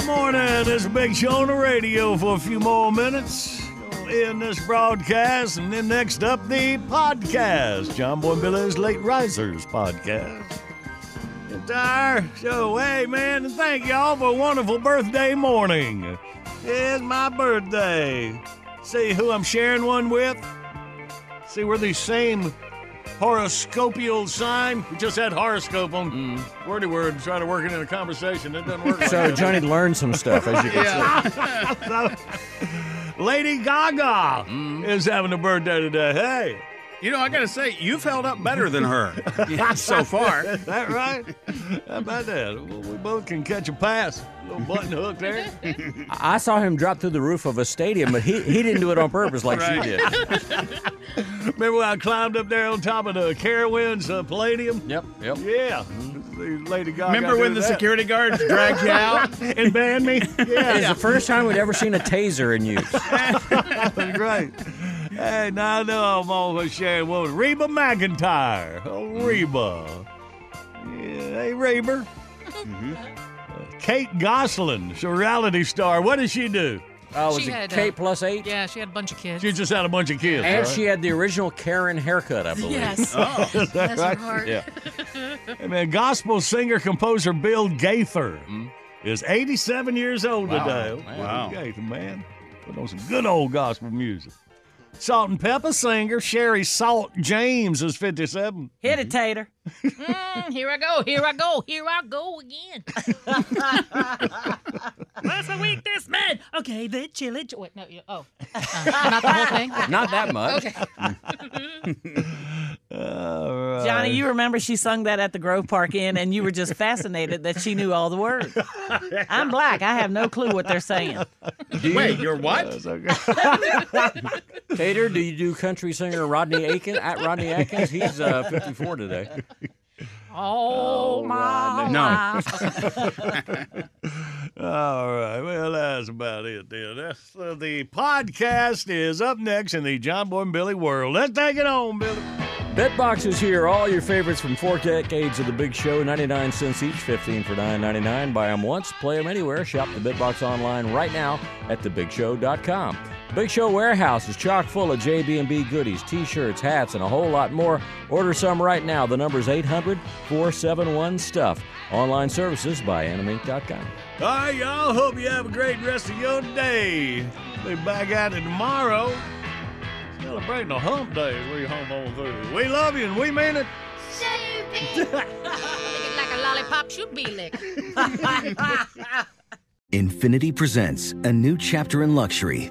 Morning. This is Big Show on the radio for a few more minutes. End this broadcast, and then next up, the podcast. John Boy and Billy's Late Risers podcast. Entire show. Hey, man, and thank y'all for a wonderful birthday morning. It's my birthday. See who I'm sharing one with? See, we're the same horoscopial sign. We just had horoscope on hmm. wordy word, Try to work it in a conversation. It doesn't work. So that. Johnny learned some stuff, as you can see. Lady Gaga hmm. is having a birthday today. Hey. You know, I got to say, you've held up better than her so far. Is that right? How about that? Well, we both can catch a pass. little button hook there. I saw him drop through the roof of a stadium, but he, he didn't do it on purpose like Right. she did. Remember when I climbed up there on top of the Carowinds uh, Palladium? Yep, yep. Yeah. Lady Gaga. Remember when the that. security guards dragged you out? and banned me? Yeah. It's the first time we'd ever seen a taser in use. That's great. Hey, now I know I'm always sharing one with Reba McEntire. Oh, Reba. Yeah, hey, Reba. Uh, Kate Gosselin, she's a reality star. What does she do? Oh, was She it had, uh, Kate plus eight? Yeah, she had a bunch of kids. She just had a bunch of kids. And right? she had the original Karen haircut, I believe. Yes. Oh, is that Bless her right? heart. Yeah. Hey, man, gospel singer composer Bill Gaither is 87 years old Wow. today. Man. Wow. Gaither, man. Put on some good old gospel music. Salt-N-Pepa singer Cheryl Salt James is 57. Hit it, mm-hmm. Tater. Mm, here I go. Here I go. Here I go again. Last a week, this man. Okay, the chili. jo- Wait, no. You, oh, uh, not the whole thing. Not that much. Okay. Johnny, you remember she sung that at the Grove Park Inn, and you were just fascinated that she knew all the words. I'm black. I have no clue what they're saying. Wait, you're what? Tater, do you do country singer Rodney Aiken at Rodney Atkins? He's uh, 54 today. Oh, my. No. All right. Well, that's about it then. That's, uh, the podcast is up next in the John Boy and Billy world. Let's take it on, Billy. Bitbox is here. All your favorites from four decades of the Big Show, 99 cents each, 15 for 9.99. Buy them once, play them anywhere. Shop the Bitbox online right now at thebigshow.com. Big Show Warehouse is chock full of JB&B goodies, t-shirts, hats, and a whole lot more. Order some right now. The number's 800-471-STUFF. Online services by animink.com. All right, y'all. Hope you have a great rest of your day. Be back at it tomorrow. Celebrating the hump day as we home on through. We love you and we mean it. like a lollipop should be licked. Infiniti presents a new chapter in luxury,